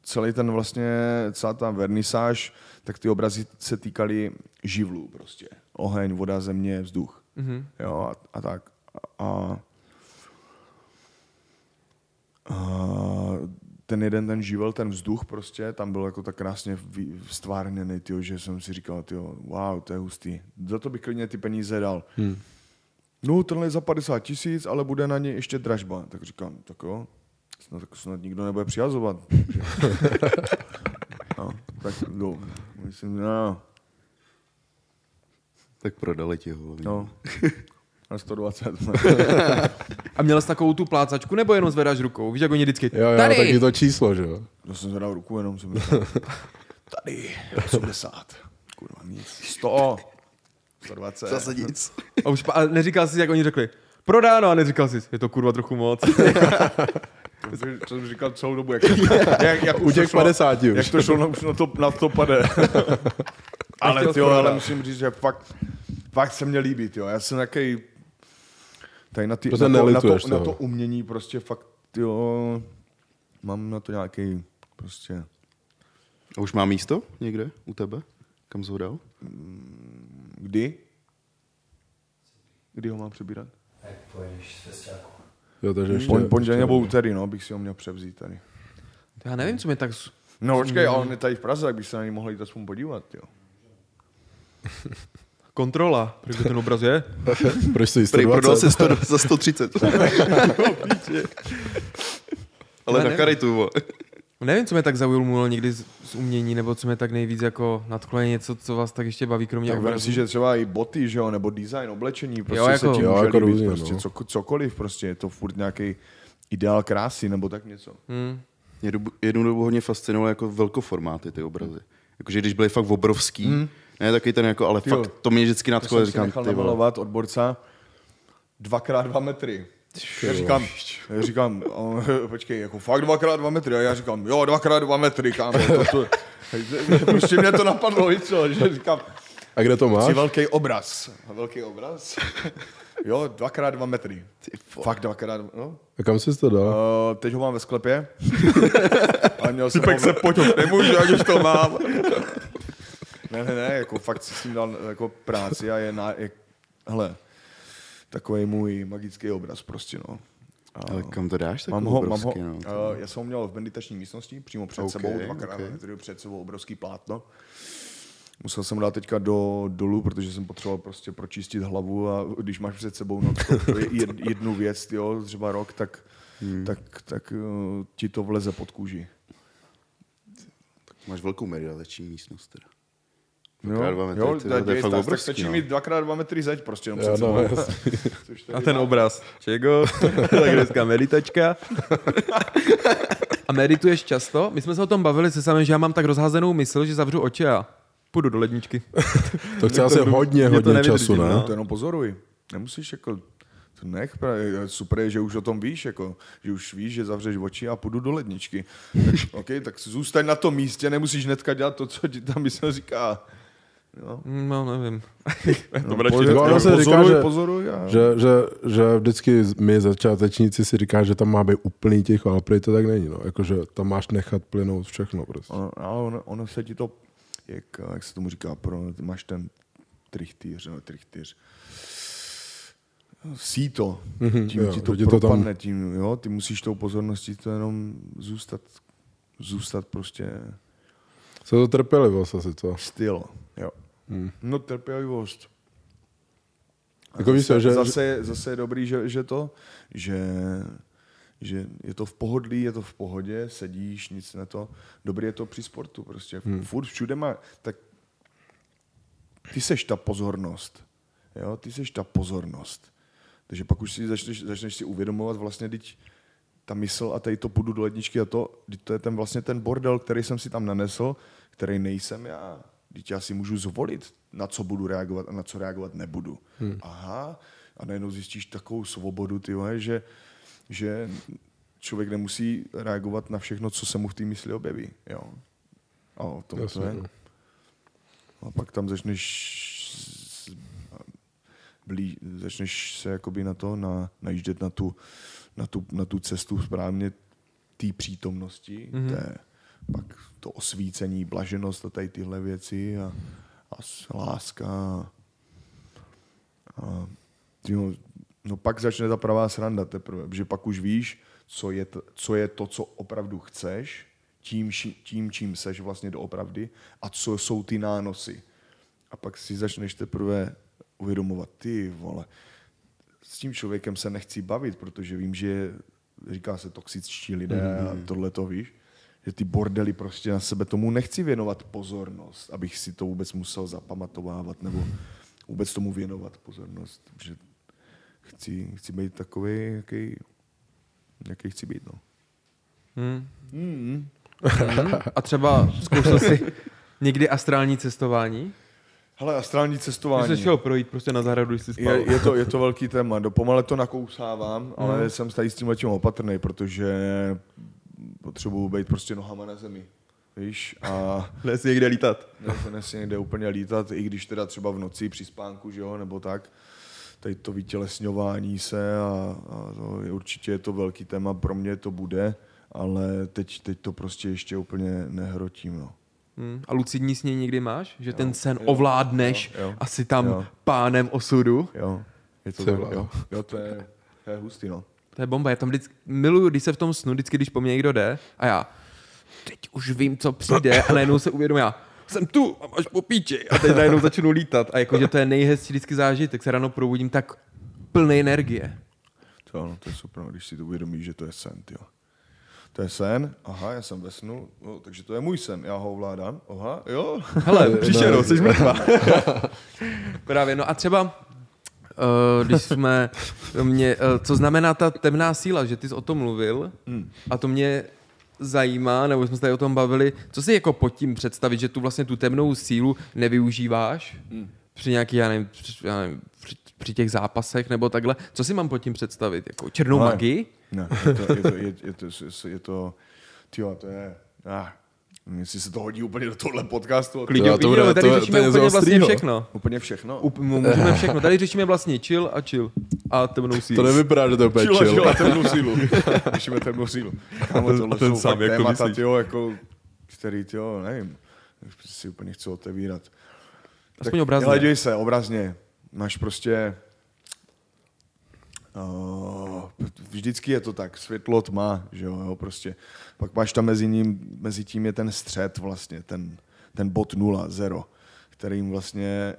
celý ten vlastně, celá ta vernisáž, tak ty obrazy se týkaly živlů prostě. Oheň, voda, země, vzduch. Mhm. Mm-hmm. Jo, a, a tak. A, a ten jeden, ten živel, ten vzduch prostě, tam byl jako tak krásně stvárněný, tyjo, že jsem si říkal, tyjo, wow, to je hustý. Za to bych klidně ty peníze dal. Hmm. No, tenhle je za 50 tisíc, ale bude na ně ještě dražba. Tak říkám, tak jo, snad, tak snad nikdo nebude přihazovat. že- *laughs* no, tak jo, myslím, no, Tak prodali ti ho. no, na 120. *laughs* A měl jsi takovou tu plácačku, nebo jenom zvedáš rukou? Víš, jak oni vždycky, Jo, jo, tady. taky to číslo, že jo. To jsem zvedal ruku, jenom jsem *laughs* tady, 80. Kurva, nic. 100. 120. Zase nic. A, už, a neříkal jsi, jak oni řekli, prodáno, a neříkal jsi, je to kurva trochu moc. *laughs* To jsem- říkal celou dobu, jak, jak, jak U těch šlo- 50 už. Jak to šlo na, už na to, na to pade. ale tyjo, ale musím říct, že fakt, fakt se mě líbí, tyjo. Já jsem nějaký tady na, ty, Prostě na, to, na, to, na to umění prostě fakt, jo, mám na to nějaký prostě, A už má místo někde u tebe? Kam jsi ho dal? kdy? Kdy ho mám přebírat? Jak pojedeš z festiáku. Jo, takže ještě, Pon, pondělí nebo úterý, no, bych si ho měl převzít tady. Já nevím, co mě tak... No počkej, ale on je tady v Praze, tak bych se na něj mohl jít aspoň podívat, jo. *laughs* Kontrola, proč ten obraz je? *laughs* Proč jsi Prej prodal 120? si 100, za 130. *laughs* Ale Já na karitu. Nevím, co mě tak zaujalo někdy z, z umění, nebo co mě tak nejvíc jako nadchlo je něco, co vás tak ještě baví, kromě Tak obrazu. si, že třeba i boty, že jo, nebo design, oblečení, prostě Jo, jo, jako- se tím jo, může jako líbit, různě, prostě no. co, cokoliv, prostě je to furt nějaký ideál krásy, nebo tak něco. Hmm. Mě dobu, jednu dobu hodně fascinovalo jako velkoformáty ty obrazy. Jakože když byly fakt obrovský, hmm. Ne taky ten jako, ale Jo. fakt to mě vždycky nadchlo, říkám, nechal ty vole. namalovat od borca dvakrát dva metry. Já říkám, já říkám, o, *laughs* počkej, jako fakt dvakrát dva metry. A já říkám, jo, dvakrát dva metry, kámo. To, to, *laughs* prostě mě to napadlo, víš co, že říkám, A kde to máš? velký obraz. Velký obraz? *laughs* jo, dvakrát dva metry. Fakt dvakrát, no. A kam jsi to dal? Uh, teď ho mám ve sklepě. Ale měl jsem ho... se pojď, nemůžu, ať už to mám. Ne, ne, ne, jako fakt si s tím dal jako práci a je, na, je hele, takový můj magický obraz prostě, no. A Ale kam to dáš? mám ho, mám ho, obrovský, no, uh, já jsem ho měl v meditační místnosti, přímo před Ok, sebou, dvakrát ok. okay. před sebou obrovský plátno. Musel jsem dát teďka do, dolů, protože jsem potřeboval prostě pročistit hlavu a když máš před sebou no, to, to je jed- jednu věc, jo, třeba rok, tak, hmm. tak, tak uh, ti to vleze pod kůži. Máš velkou meditační místnost teda. Jo, Dvakrát dva metry, jo, tak, to je tak, fakt tak obrovský, stačí no. mít dvakrát dva metry zeď prostě jenom před no, sebou. *laughs* A ten mám. obraz. Čego? *laughs* tak dneska meditačka. a medituješ často? My jsme se o tom bavili se samým, že já mám tak rozházenou mysl, že zavřu oči a půjdu do ledničky. *laughs* To chce asi hodně, hodně času, no. ne? To jenom pozoruj. Nemusíš jako to nech, právě, super je, že už o tom víš, jako, že už víš, že zavřeš oči a půjdu do ledničky. Tak, okay, tak zůstaň na tom místě, nemusíš hnedka dělat to, co ti tam mysl říká. Jo. No, nevím. *laughs* No, pozoruj, No, ono se říká, pozoruj, že- pozoruj a... Že, že, že vždycky my začátečníci si říká, že tam má být úplný ticho, ale prý to tak není, no. Jakože tam máš nechat plynout všechno prostě. Ono, ale ono, ono se ti to, jak, jak se tomu říká, pro, ty máš ten trichtýř, no, trichtýř. Síto, Mhm, tím jo, ti to ti to tam- propadne, tím, jo, ty musíš tou pozorností to jenom zůstat, zůstat prostě Co to trpělivost asi, co? styl, jo. Hmm. No trpělivost. A Jako zase, co, že- zase, je, zase je dobrý, že, že to, že, že je to v pohodlí, je to v pohodě, sedíš, nic na to. Dobrý je to při sportu prostě. Hmm. Furt všude má, tak ty seš ta pozornost. Jo, ty seš ta pozornost. Takže pak už si začneš, začneš si uvědomovat vlastně, teď ta mysl a tady to půjdu do ledničky a to, to je ten vlastně ten bordel, který jsem si tam nanesl, který nejsem já. Teď já si můžu zvolit, na co budu reagovat a na co reagovat nebudu. Hmm. Aha, a najednou zjistíš takovou svobodu, ty vole, že, že člověk nemusí reagovat na všechno, co se mu v té mysli objeví. Jo. A o tom to Jasně, je. no. A pak tam začneš s- blí, začneš se jakoby na to, na, najíždět na tu, na tu, na tu cestu správně té přítomnosti, mm-hmm. té, pak to osvícení, blaženost a tady tyhle věci a, a láska a, a tyjo, no pak začne ta pravá sranda teprve, protože pak už víš, co je, to, co je to, co opravdu chceš, tím, tím, čím seš vlastně doopravdy a co jsou ty nánosy. A pak si začneš teprve uvědomovat, ty vole, s tím člověkem se nechci bavit, protože vím, že říká se toxičtí lidé mm-hmm. a tohle to víš, že ty bordely prostě na sebe tomu nechci věnovat pozornost, abych si to vůbec musel zapamatovávat nebo vůbec tomu věnovat pozornost, že chci, chci být takový, jaký, jaký chci být, no. Hmm. Hmm. A třeba zkoušel jsi někdy astrální cestování? Hele, astrální cestování. jsi šel projít prostě na zahradu, když jsi spal. Je, je, to, je to velký téma. Dopomale to nakousávám, ale Mhm. jsem tady s tím letím opatrný, protože potřebuju být prostě nohama na zemi. Víš? A *laughs* Nesmí někde lítat. ne- nesmí někde úplně lítat, i když teda třeba v noci při spánku, že jo, nebo tak. Tady to vytělesňování se a, a to je, určitě je to velký téma, pro mě to bude, ale teď, teď to prostě ještě úplně nehrotím. No. Hmm. A lucidní sní někdy máš? Že ten sen jo, ovládneš jo, jo. a jsi tam Jo. pánem osudu? Jo, je to, tak, jo, jo, to je, to je hustý, no. To je bomba. Já tam vždycky, miluju, když se v tom snu, vždycky, když po mně někdo jde a já, teď už vím, co přijde a najednou se uvědomím, já jsem tu a máš po píči a teď najednou začnu lítat a jakože to je nejhezčí vždycky zážitek, se ráno probudím tak plný energie. To, no, to je super, no, když si to uvědomíš, že to je sen, jo. To je sen, aha, já jsem ve snu, no, takže to je můj sen, já ho ovládám, aha, jo. Hele, příšerou, jsi mrtvá. *laughs* Právě, no a třeba, když jsme mě, uh, co znamená ta temná síla, že ty jsi o tom mluvil Hmm. a to mě zajímá, nebo jsme se tady o tom bavili, co si jako pod tím představit, že tu vlastně tu temnou sílu nevyužíváš Hmm. při nějaký, já nevím, při, já nevím při, při těch zápasech nebo takhle, co si mám pod tím představit, jako černou Ale- magii? Ne, je to, je to, je, je to, je to, tyjo, to je, ah, jestli se to hodí úplně do tohle podcastu. Klidně, to klidně, no, tady to- to řešíme je úplně vlastně no. všechno. Úplně všechno. Up, můžeme všechno. Tady řešíme vlastně chill a chill. A temnou sílu. To nevypadá, že to je úplně Čila, chill. čila, temnou sílu. *laughs* Řešíme temnou sílu. Kámo, tohle ten jsou sám, fakt jak to témata, tyjo, jako, který, tyjo, nevím, si úplně chci otevírat. Aspoň obrazně. Ale dívej se, obrazně. Máš prostě... Uh, vždycky je to tak, světlo, tma, že jo, jo, prostě. Pak máš tam mezi, ním, mezi tím je ten střed vlastně, ten, ten bod nula, zero, kterým vlastně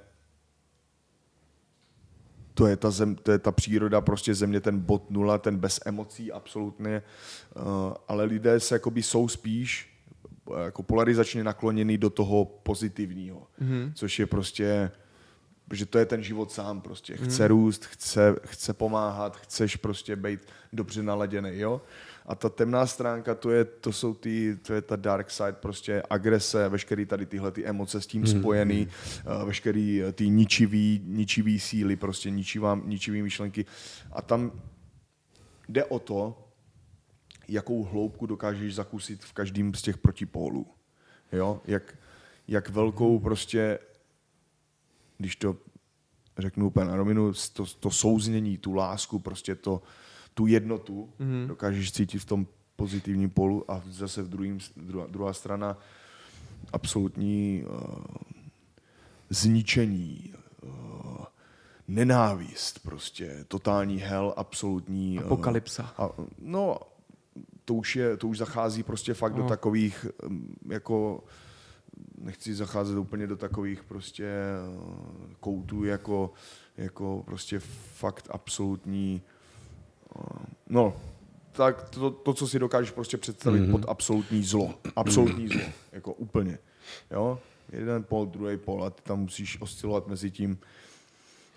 to je ta, zem, to je ta příroda, prostě země, ten bod nula, ten bez emocí absolutně, uh, ale lidé se jakoby jsou spíš eh, jako polarizačně nakloněný do toho pozitivního, mm-hmm. což je prostě, že to je ten život sám prostě. Chce mm. růst, chce, chce pomáhat, chceš prostě být dobře naladěný, jo? A ta temná stránka, to, je, to jsou ty, to je ta dark side, prostě agrese, veškerý tady tyhle ty emoce s tím spojený, uh, veškerý eh, ty ničivý, ničivý síly, prostě ničivá, ničivý myšlenky. A tam jde o to, jakou hloubku dokážeš zakusit v každém z těch protipólů. Jo? Jak, jak velkou prostě, když to řeknu úplně na rovinu, to, to souznění, tu lásku, prostě to, tu jednotu mm-hmm. dokážeš cítit v tom pozitivním polu a zase v druhým, druhá, druhá strana absolutní uh, zničení, uh, nenávist, prostě totální hell, absolutní... eh, Apokalypsa. a, no, to už, je, to už zachází prostě fakt do takových, um, jako, nechci zacházet úplně do takových prostě uh, koutů, jako, jako prostě fakt absolutní, uh, no, tak to, to, co si dokážeš prostě představit mm-hmm. pod absolutní zlo. Absolutní zlo, jako úplně. Jo? jeden pol, druhý pol a ty tam musíš oscilovat mezi tím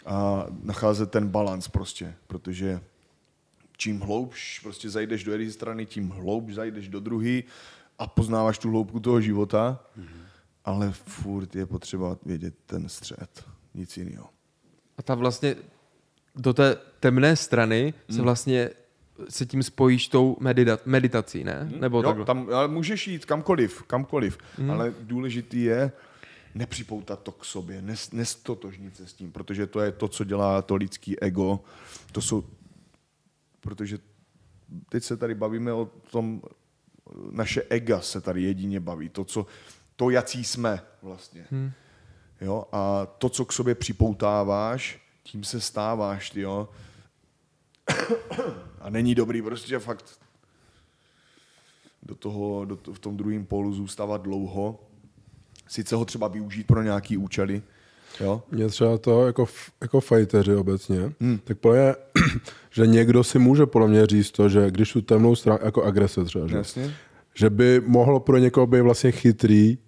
a nacházet ten balans prostě, protože čím hloubš prostě zajdeš do jedné strany, tím hloubš zajdeš do druhé a poznáváš tu hloubku toho života, mm-hmm. Ale furt je potřeba vědět ten střed, nic jiného. A ta vlastně do té temné strany Hmm. se vlastně se tím spojíš tou medita- meditací, ne? Nebo jo, takhle. tam, ale můžeš jít kamkoliv, kamkoliv, mm. ale důležitý je nepřipoutat to k sobě, nes, nestotožnit se s tím, protože to je to, co dělá to lidský ego. To jsou, protože teď se tady bavíme o tom, naše ega se tady jedině baví, to, co, to jací jsme vlastně. Hmm. Jo, a to, co k sobě připoutáváš, tím se stáváš, ty jo. A není dobrý prostě fakt do toho, do to, v tom druhém polu zůstávat dlouho. Sice ho třeba využít pro nějaký účely, jo. Mě třeba to jako, jako fighteři obecně, hmm. tak podle mě, *clears throat* že někdo si může podle mě říct to, že když tu temnou stranu, jako agrese třeba, že, Jasně, že by mohlo pro někoho být vlastně chytrý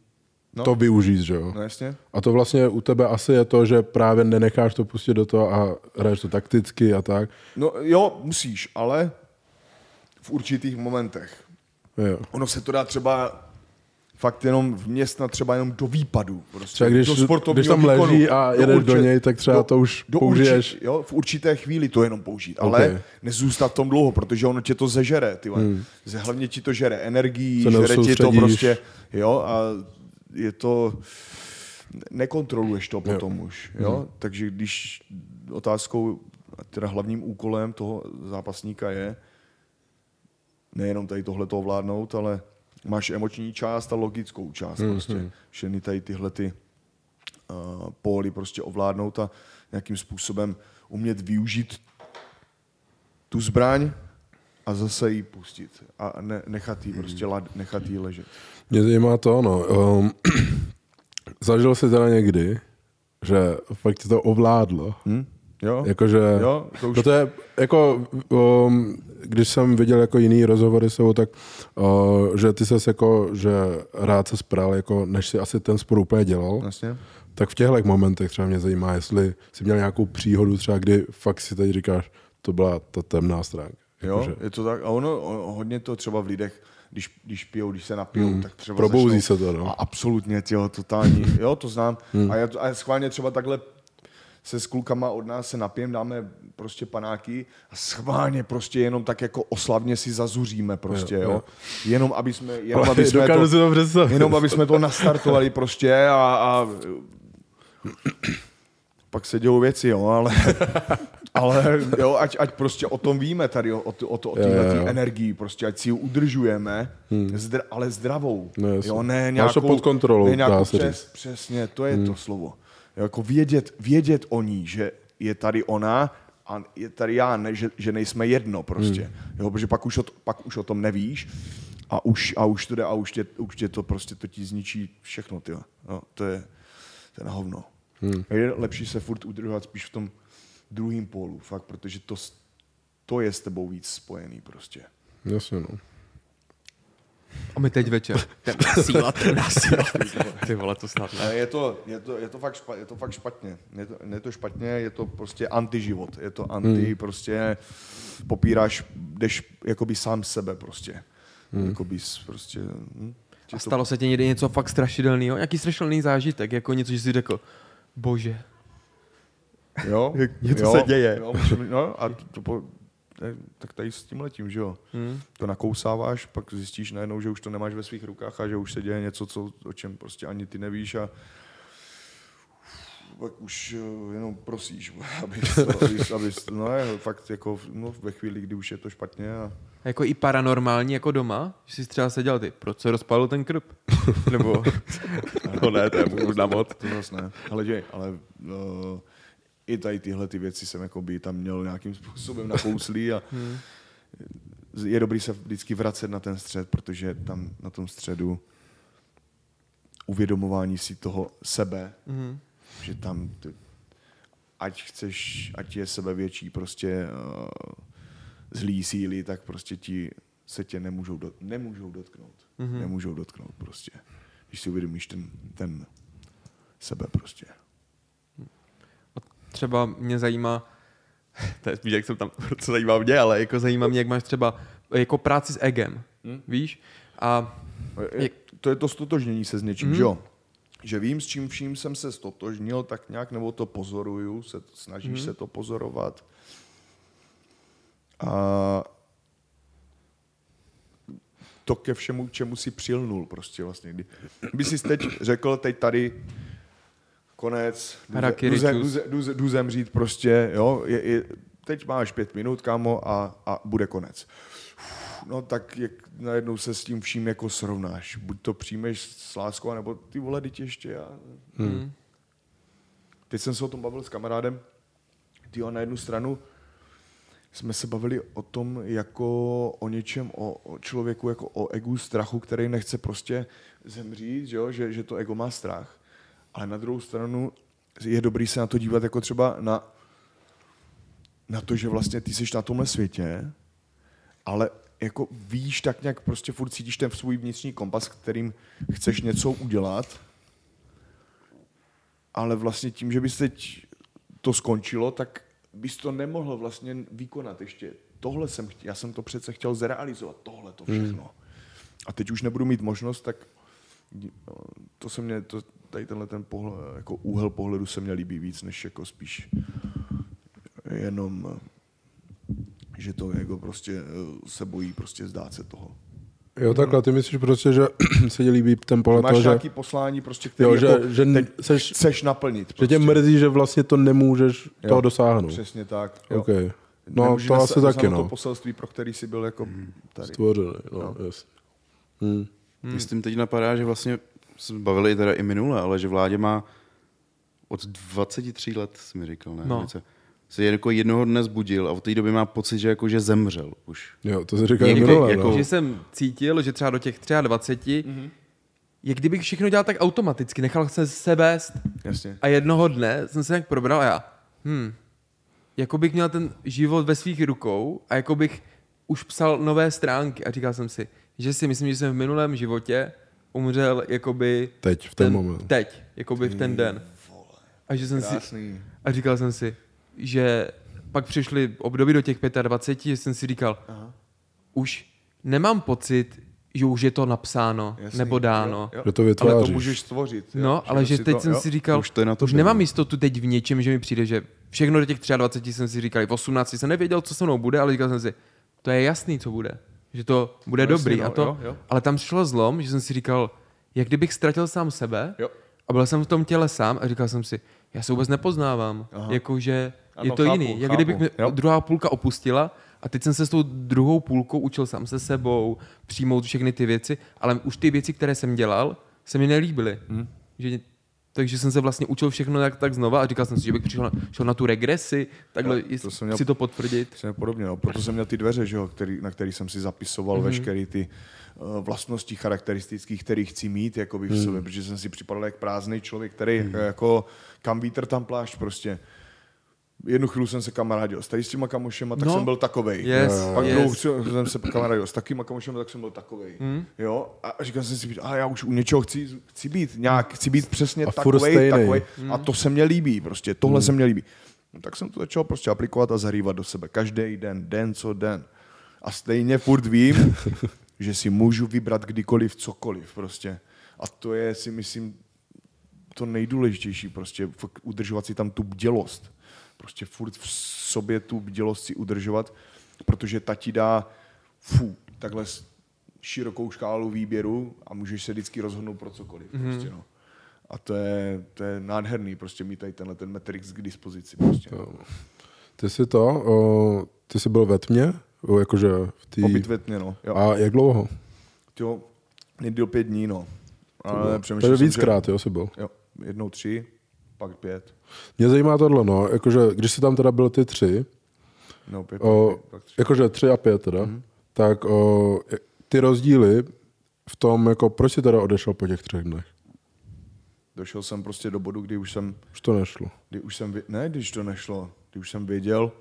No. to využít, že jo. no jasně. A to vlastně u tebe asi je to, že právě nenecháš to pustit do toho a hraješ to takticky a tak. No jo, musíš, ale v určitých momentech. Jo. Ono se to dá třeba fakt jenom vměstnat třeba jenom do výpadu. Prostě, Třeba když- do když tam výkonu. leží a jedeš do něj, tak třeba to už použiješ. Urči, jo, v určité chvíli to jenom použít, ale Ok. nezůstat v tom dlouho, protože ono tě to zežere. Ty hmm. Hlavně ti to žere energii, žere ti to prostě, jo, a je to, nekontroluješ to potom už, jo, Hmm. takže když otázkou, teda hlavním úkolem toho zápasníka je nejenom tady tohle to ovládnout, ale máš emoční část a logickou část Hmm, prostě. Všechny tady tyhle ty uh, póly prostě ovládnout a nějakým způsobem umět využít tu zbraň a zase ji pustit a ne, nechat jí prostě lad, nechat jí ležet. Mě zajímá to, no. Um, *clears throat* zažil jsi teda někdy, že fakt tě to ovládlo. Hm? Jo? Jakože, Jo, to už- to, to je, jako, um, když jsem viděl jako jiný rozhovory s tak uh, že ty ses jako, že rád se spral, jako, než si asi ten sport úplně dělal, Jasně. tak v těchto momentech třeba mě zajímá, jestli jsi měl nějakou příhodu třeba, kdy fakt si teď říkáš, to byla ta temná stránka. Jo, Jakože, je to tak. A ono, ono hodně to třeba v lidech, když, když pijou, když se napijou, hmm. tak třeba Probouzí začnou, se to, no. A absolutně, těho, totální. Jo, to znám. Hmm. A, já, a já schválně třeba takhle se s klukama od nás se napijem, dáme prostě panáky a schválně prostě jenom tak jako oslavně si zazuříme prostě, jo. Jo. Jenom aby jsme, jenom aby jsme to, to jenom aby jsme to nastartovali prostě a, a *coughs* pak se dějou věci, jo, ale, *laughs* ale jo, ať, ať prostě o tom víme tady, o, o, o, o téhle jo. energii, prostě ať si ji udržujeme, hmm. zdr, ale zdravou. No, jo, ne nějakou, to pod kontrolou, ne nějakou přes, přesně, to je hmm. to slovo. Jo, jako vědět, vědět o ní, že je tady ona a je tady já, ne, že, že nejsme jedno prostě. Hmm. Jo, protože pak už, o, pak už o tom nevíš a už, a už to jde a už tě, už tě to prostě to ti zničí všechno, tyjo. Jo, to je, to je na hovno. Hmm. Je lepší se furt udržovat spíš v tom druhém pólu, fakt, protože to, to je s tebou víc spojený prostě. Jasně, no. A my teď večer. *laughs* Temná síla, temná síla. *laughs* Ty vole, to snad ne. Je to, je to, je to, fakt, špa, je to fakt špatně. Je to, je to špatně, je to prostě antiživot. Je to anti, hmm. prostě popíráš, jdeš jakoby sám sebe prostě. Hmm. Jakoby prostě... Hm, A to- stalo se ti někdy něco fakt strašidelného? Nějaký strašidelný zážitek, jako něco, že jsi řekl, bože, Jo, *laughs* něco jo, se děje. Jo, no a to, to, tak tady s tím letím, že jo. Hmm. To nakousáváš, pak zjistíš najednou, že už to nemáš ve svých rukách a že už se děje něco, co, o čem prostě ani ty nevíš a pak už eh, jenom prosíš, *laughs* abys, to, abys, abys no je fakt jako no, ve chvíli, kdy už je to špatně a A jako i paranormální jako doma, že jsi třeba seděl ty, proč se rozpadl ten krb? *laughs* Nebo, no ne, to je možná moc. to zase ne. Ale, že, ale uh, i tady tyhle ty věci jsem jako by tam měl nějakým způsobem nakouslý a *laughs* Hmm. je dobrý se vždycky vracet na ten střed, protože tam na tom středu uvědomování si toho sebe, Mhm. že tam ty, ať chceš, ať je sebe větší prostě uh, zlý síly, tak prostě ti se tě nemůžou, do, nemůžou dotknout. Mhm. Mm-hmm. Nemůžou dotknout prostě. Když si uvědomíš ten, ten sebe prostě. Třeba mě zajímá, *laughs* to je spíš, jak jsem tam, *laughs* co zajímá mě, ale jako zajímá mě, jak máš třeba jako práci s egem, Hmm. víš? A Je, to je to stotožnění se s něčím, Mhm. mm. že jo? Že vím, s čím vším jsem se stotožnil, tak nějak nebo to pozoruju, se, snažíš Mhm. mm. se to pozorovat. A to ke všemu, k čemu si přilnul prostě vlastně. Kdy, by si teď řekl, teď tady konec, jdu, jdu, jdu, jdu, jdu zemřít prostě, jo, je, je, teď máš pět minut, kámo, a, a bude konec. No tak jak najednou se s tím vším jako srovnáš. Buď to přijmeš s láskou, nebo ty vole, teď ještě já. hmm. Teď jsem se o tom bavil s kamarádem. Ty na jednu stranu jsme se bavili o tom jako o něčem, o, o člověku, jako o egu strachu, který nechce prostě zemřít, že, jo? Že, že to ego má strach. Ale na druhou stranu je dobrý se na to dívat jako třeba na, na to, že vlastně ty jsi na tomhle světě, ale jako víš, tak nějak prostě furt cítíš ten svůj vnitřní kompas, kterým chceš něco udělat, ale vlastně tím, že bys teď to skončilo, tak bys to nemohl vlastně vykonat ještě. Tohle jsem chtěl, já jsem to přece chtěl zrealizovat, tohle to všechno. A teď už nebudu mít možnost, tak no, to se mě, to, tady tenhle ten pohled, jako úhel pohledu se mě líbí víc, než jako spíš jenom, že to jako prostě eh, se bojí prostě zdát se toho. Jo, takhle, ty myslíš prostě, že *clears throat* se ti líbí ten pohled Máš toho, že, nějaký poslání prostě, který jo, že, jako že seš, chceš naplnit. že Prostě. tě mrzí, že vlastně to nemůžeš Jo, toho dosáhnout. Přesně tak. Jo. OK. No, Nemůžeš to asi taky, no. to poselství, pro který jsi byl jako tady. Stvořený, no, jasně. Hmm. Hmm. Myslím, teď napadá, že vlastně jsme bavili teda i minule, ale že vládě má od 23 let, jsi mi říkal, ne? No. Něco. Se jako jednoho dne zbudil a od té doby má pocit, že jako že zemřel už. Jo, to se říká jako, minule, jako, no. že jsem cítil, že třeba do těch 23, Mhm. mm-hmm. je kdybych všechno dělal tak automaticky, nechal jsem se vést Jasně. a jednoho dne jsem se nějak probral a já, hm, jako bych měl ten život ve svých rukou a jako bych už psal nové stránky a říkal jsem si, že si myslím, že jsem v minulém životě umřel jakoby Teď, v ten moment. Teď, jakoby v ten den. A že jsem si, a říkal jsem si, že pak přišly období do těch 25, že jsem si říkal, Aha. už nemám pocit, že už je to napsáno Jasný. nebo dáno. Jo, jo. Že to Ale to můžeš stvořit. jo. No, ale že teď to, jsem jo. si říkal, Už to je na už tobě, nemám jistotu teď v něčem, že mi přijde, že všechno do těch 23 jsem si říkal, v 18 jsem nevěděl, co se mnou bude, ale říkal jsem si, to je jasný, co bude. Že to bude No, jasně, dobrý. no, a to, jo, jo. Ale tam přišlo zlom, že jsem si říkal, jak kdybych ztratil sám sebe Jo. a byl jsem v tom těle sám a říkal jsem si, já se vůbec nepoznávám. Jakože je to chápu, jiný. Jak chápu. kdybych mi Jo. druhá půlka opustila a teď jsem se s tou druhou půlkou učil sám se sebou, přijmout všechny ty věci, ale už ty věci, které jsem dělal, se mi nelíbily. Mhm. Že, takže jsem se vlastně učil všechno tak, tak znova a říkal jsem si, že bych přišel na, šel na tu regresi, takhle Jo, to jsem měl- si to potvrdit. Přesně podobně, no. proto jsem měl ty dveře, že jo, který, na který jsem si zapisoval Mhm. mm-hmm. veškeré ty uh, vlastnosti charakteristické, které chci mít jakoby v sobě, protože jsem si připadal jak prázdný člověk, který mm. jako kam vítr, tam plášť prostě. Jednu chvíli jsem se kamarádil s tady s těma kamošema, tak No. jsem byl takovej. Yes, Pak yes. druhou chvíli jsem se kamarádil s takýma kamošema, tak jsem byl takovej. Hmm. Jo? A říkal jsem si, a já už u něčeho chci, chci být nějak, chci být přesně A takovej, takovej. Hmm. A to se mně líbí prostě, tohle se mně líbí. No, tak jsem to začal prostě aplikovat a zahrývat do sebe. Každý den, den co den. A stejně furt vím, *laughs* že si můžu vybrat kdykoliv cokoliv prostě. A to je si myslím to nejdůležitější prostě, fakt udržovat si tam tu bdělost. Prostě furt v sobě tu bdělost si udržovat, protože ta ti dá fu, takhle širokou škálu výběru a můžeš se vždycky rozhodnout pro cokoliv. Mm-hmm. Prostě, no. A to je, to je nádherný, prostě mít tady tenhle ten Matrix k dispozici. Prostě. Ty jsi to, o, ty jsi byl ve tmě, o, jakože v té... Pobyt ve tmě, no. Jo. A jak dlouho? Jo, nejdýl pět dní, no. Ale Takže přemýšlel jsem, víckrát, jo, jsi byl. Že, jo, jednou tři, pak pět. Mě zajímá tohle, no, jakože když jsi tam teda byl ty tři, No, pět, o, pět, tři. jakože tři a pět teda, mm-hmm. tak o, ty rozdíly v tom, jako proč jsi teda odešel po těch třech dnech? Došel jsem prostě do bodu, kdy už jsem, Už to nešlo, kdy už jsem, ne, když to nešlo, kdy už jsem věděl,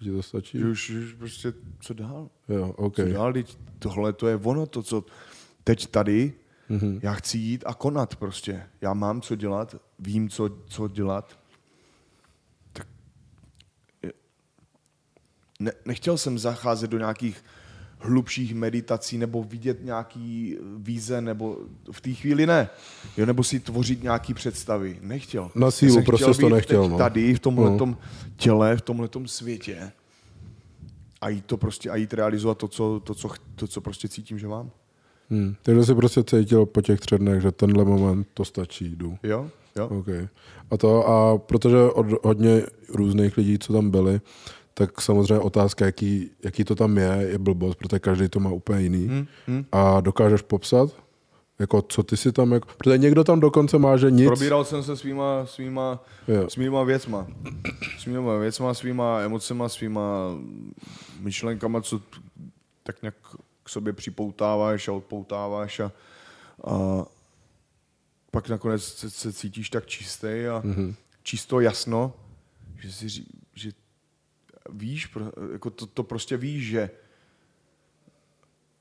že ti to stačí? že už, už prostě, co dál? Jo, OK. Co dál, teď tohle to je ono, to, co teď tady Mhm. Já chci jít a konat prostě. Já mám co dělat, vím, co, co dělat. Tak ne, nechtěl jsem zacházet do nějakých hlubších meditací nebo vidět nějaký víze, nebo v té chvíli ne. Jo, nebo si tvořit nějaký představy. Nechtěl. Na sílu jsem prostě to být nechtěl, no. Tady, v tomhletom těle, v tomhletom světě a jít to prostě, a jít realizovat to, co, to, co, to, co prostě cítím, že mám. Hmm. Takže jsi prostě cítil po těch třech dnech, že tenhle moment to stačí, jdu. Jo? Jo? Okay. A to, a protože od hodně různých lidí, co tam byli, tak samozřejmě otázka, jaký, jaký to tam je, je blbost, protože každý to má úplně jiný. Hmm, hmm. A dokážeš popsat, jako co ty si tam, jako, protože někdo tam dokonce má, že nic. Probíral jsem se svýma, svýma, Jo. svýma věcma. Svýma věcma, svýma emocema, svýma myšlenkama, co tak nějak k sobě připoutáváš a odpoutáváš a, a pak nakonec se, se cítíš tak čistý a mm-hmm. čisto jasno, že si ří, že víš, jako to, to prostě víš, že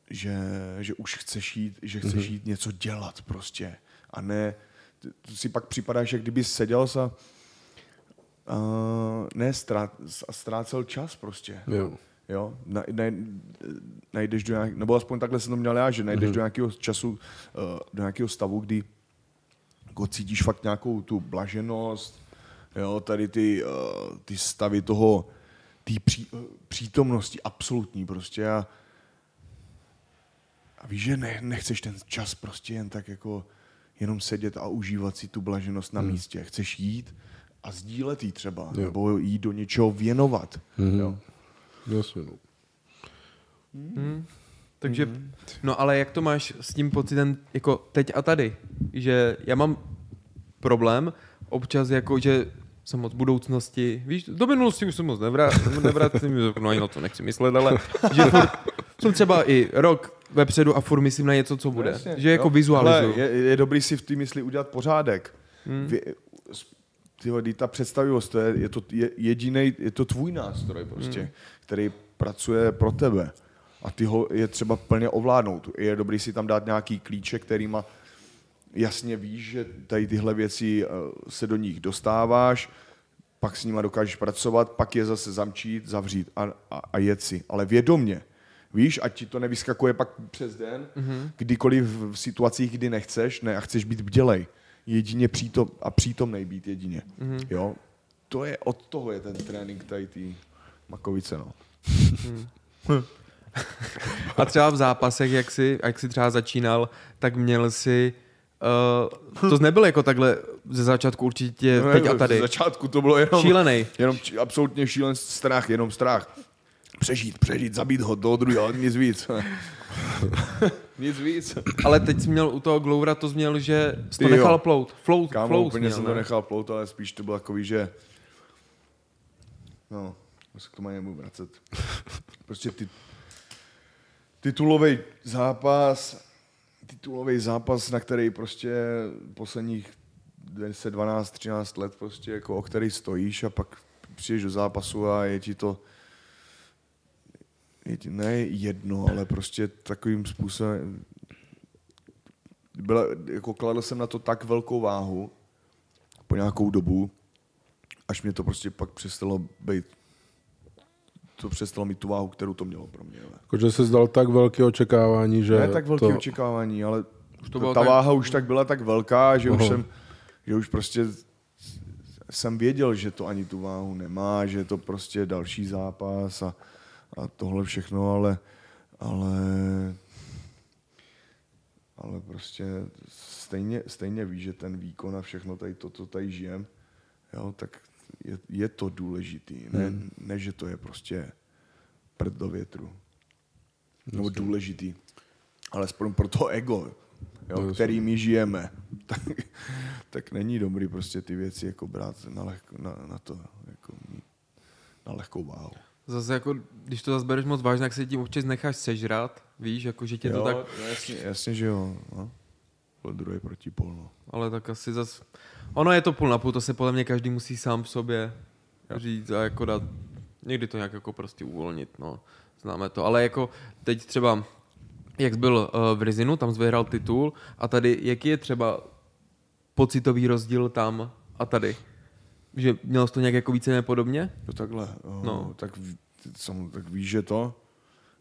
že, že už chceš jít, že chceš jít něco dělat prostě. A ne, ty si pak připadáš, jak kdyby seděl a, a ne a ztrácel čas prostě. Jo. Jo, na, na, najdeš do nějak, nebo aspoň takhle jsem to měl já, že najdeš do nějakého času, eh, do nějakého stavu, kdy jako cítíš fakt nějakou tu blaženost, jo, tady ty, eh, ty stavy toho, té pří, eh, přítomnosti absolutní prostě a, a víš, že ne, nechceš ten čas prostě jen tak jako jenom sedět a užívat si tu blaženost na místě. Chceš jít a sdílet jí třeba, Jo. nebo jí do něčeho věnovat. Jo. Jasně, no. Takže, no ale jak to máš s tím pocitem, jako teď a tady, že já mám problém občas jako, že jsem moc budoucnosti, víš, do minulosti už jsem moc nevrát, nevrátím, no ani na to nechci myslet, ale že furt, jsem třeba i rok vepředu a furt myslím na něco, co bude. No jasně, že jako vizualizuju. Je, je dobrý si v té mysli udělat pořádek. Hmm. Vy, tyhle, kdy ta představivost, to je, je to je jediný, je to tvůj nástroj prostě, hmm. Který pracuje pro tebe. A ty ho je třeba plně ovládnout. Je dobrý si tam dát nějaký klíče, kterýma jasně víš, že tady tyhle věci eh, se do nich dostáváš, pak s nima dokážeš pracovat, pak je zase zamčít, zavřít a, a, a jet si. Ale vědomně. Víš, ať ti to nevyskakuje pak přes den, mm-hmm. kdykoliv v situacích, kdy nechceš, ne, a chceš být bdělej. Jedině přítom, a přítomnej být jedině. Mm-hmm. Jo? To je, od toho je ten trénink tady tý makovice, no. *laughs* A třeba v zápasech, jak jsi, jak jsi třeba začínal, tak měl si Uh, to nebylo jako takhle ze začátku určitě No, teď a jako tady. Z začátku to bylo jenom... Šílenej. Jenom či- absolutně šílen strach, jenom strach. Přežít, přežít, zabít ho, toho druhého, nic víc. *laughs* nic víc. Ale teď jsi měl u toho Gloura, to jsi měl, že jsi to Ty jo. nechal plout. Float, Kámo, float úplně jsi jsem měl, to ne? nechal plout, ale spíš to bylo takový, že... No, já se k tomu nebudu vracet. *laughs* Prostě ty, titulový zápas, titulový zápas, na který prostě posledních 10, 12, 13 let prostě jako o který stojíš a pak přijdeš do zápasu a je ti to je ti ne jedno, ale prostě takovým způsobem byla, jako kladl jsem na to tak velkou váhu po nějakou dobu, až mě to prostě pak přestalo být to přestalo mít tu váhu, kterou to mělo pro mě. ale. Jako, že jsi zdal tak velké očekávání, že Ne tak velké to... očekávání, ale to to ta tak- váha už tak byla tak velká, že už Aha. jsem, že už prostě jsem věděl, že to ani tu váhu nemá, že je to prostě další zápas a, a tohle všechno, ale, ale, ale prostě stejně, stejně víš, že ten výkon a všechno tady to, co tady žijem, jo, tak je, je to důležitý, ne, Hmm. ne, že to je prostě prd do větru. Nebo důležitý. Alespoň pro to ego, jo, jasně. který my žijeme. *laughs* Tak, tak není dobrý prostě ty věci jako brát na, lehko, na, na to, jako na lehkou váhu. Zase jako, když to zase bereš moc vážně, tak se tím občas necháš sežrat, víš, jako že tě to jo, tak, no jasně, jasně, že jo. No. Byl druhý protipol, no. ale tak asi zase, ono je to půl na půl, to se podle mě každý musí sám v sobě říct a jako dát, někdy to nějak jako prostě uvolnit, no, známe to, ale jako teď třeba jak jsi byl uh, v Rizinu, tam jsi vyhrál titul a tady, jaký je třeba pocitový rozdíl tam a tady? Že měl jsi to nějak jako více nepodobně? No takhle, no. No. tak, sam, tak víš, že to,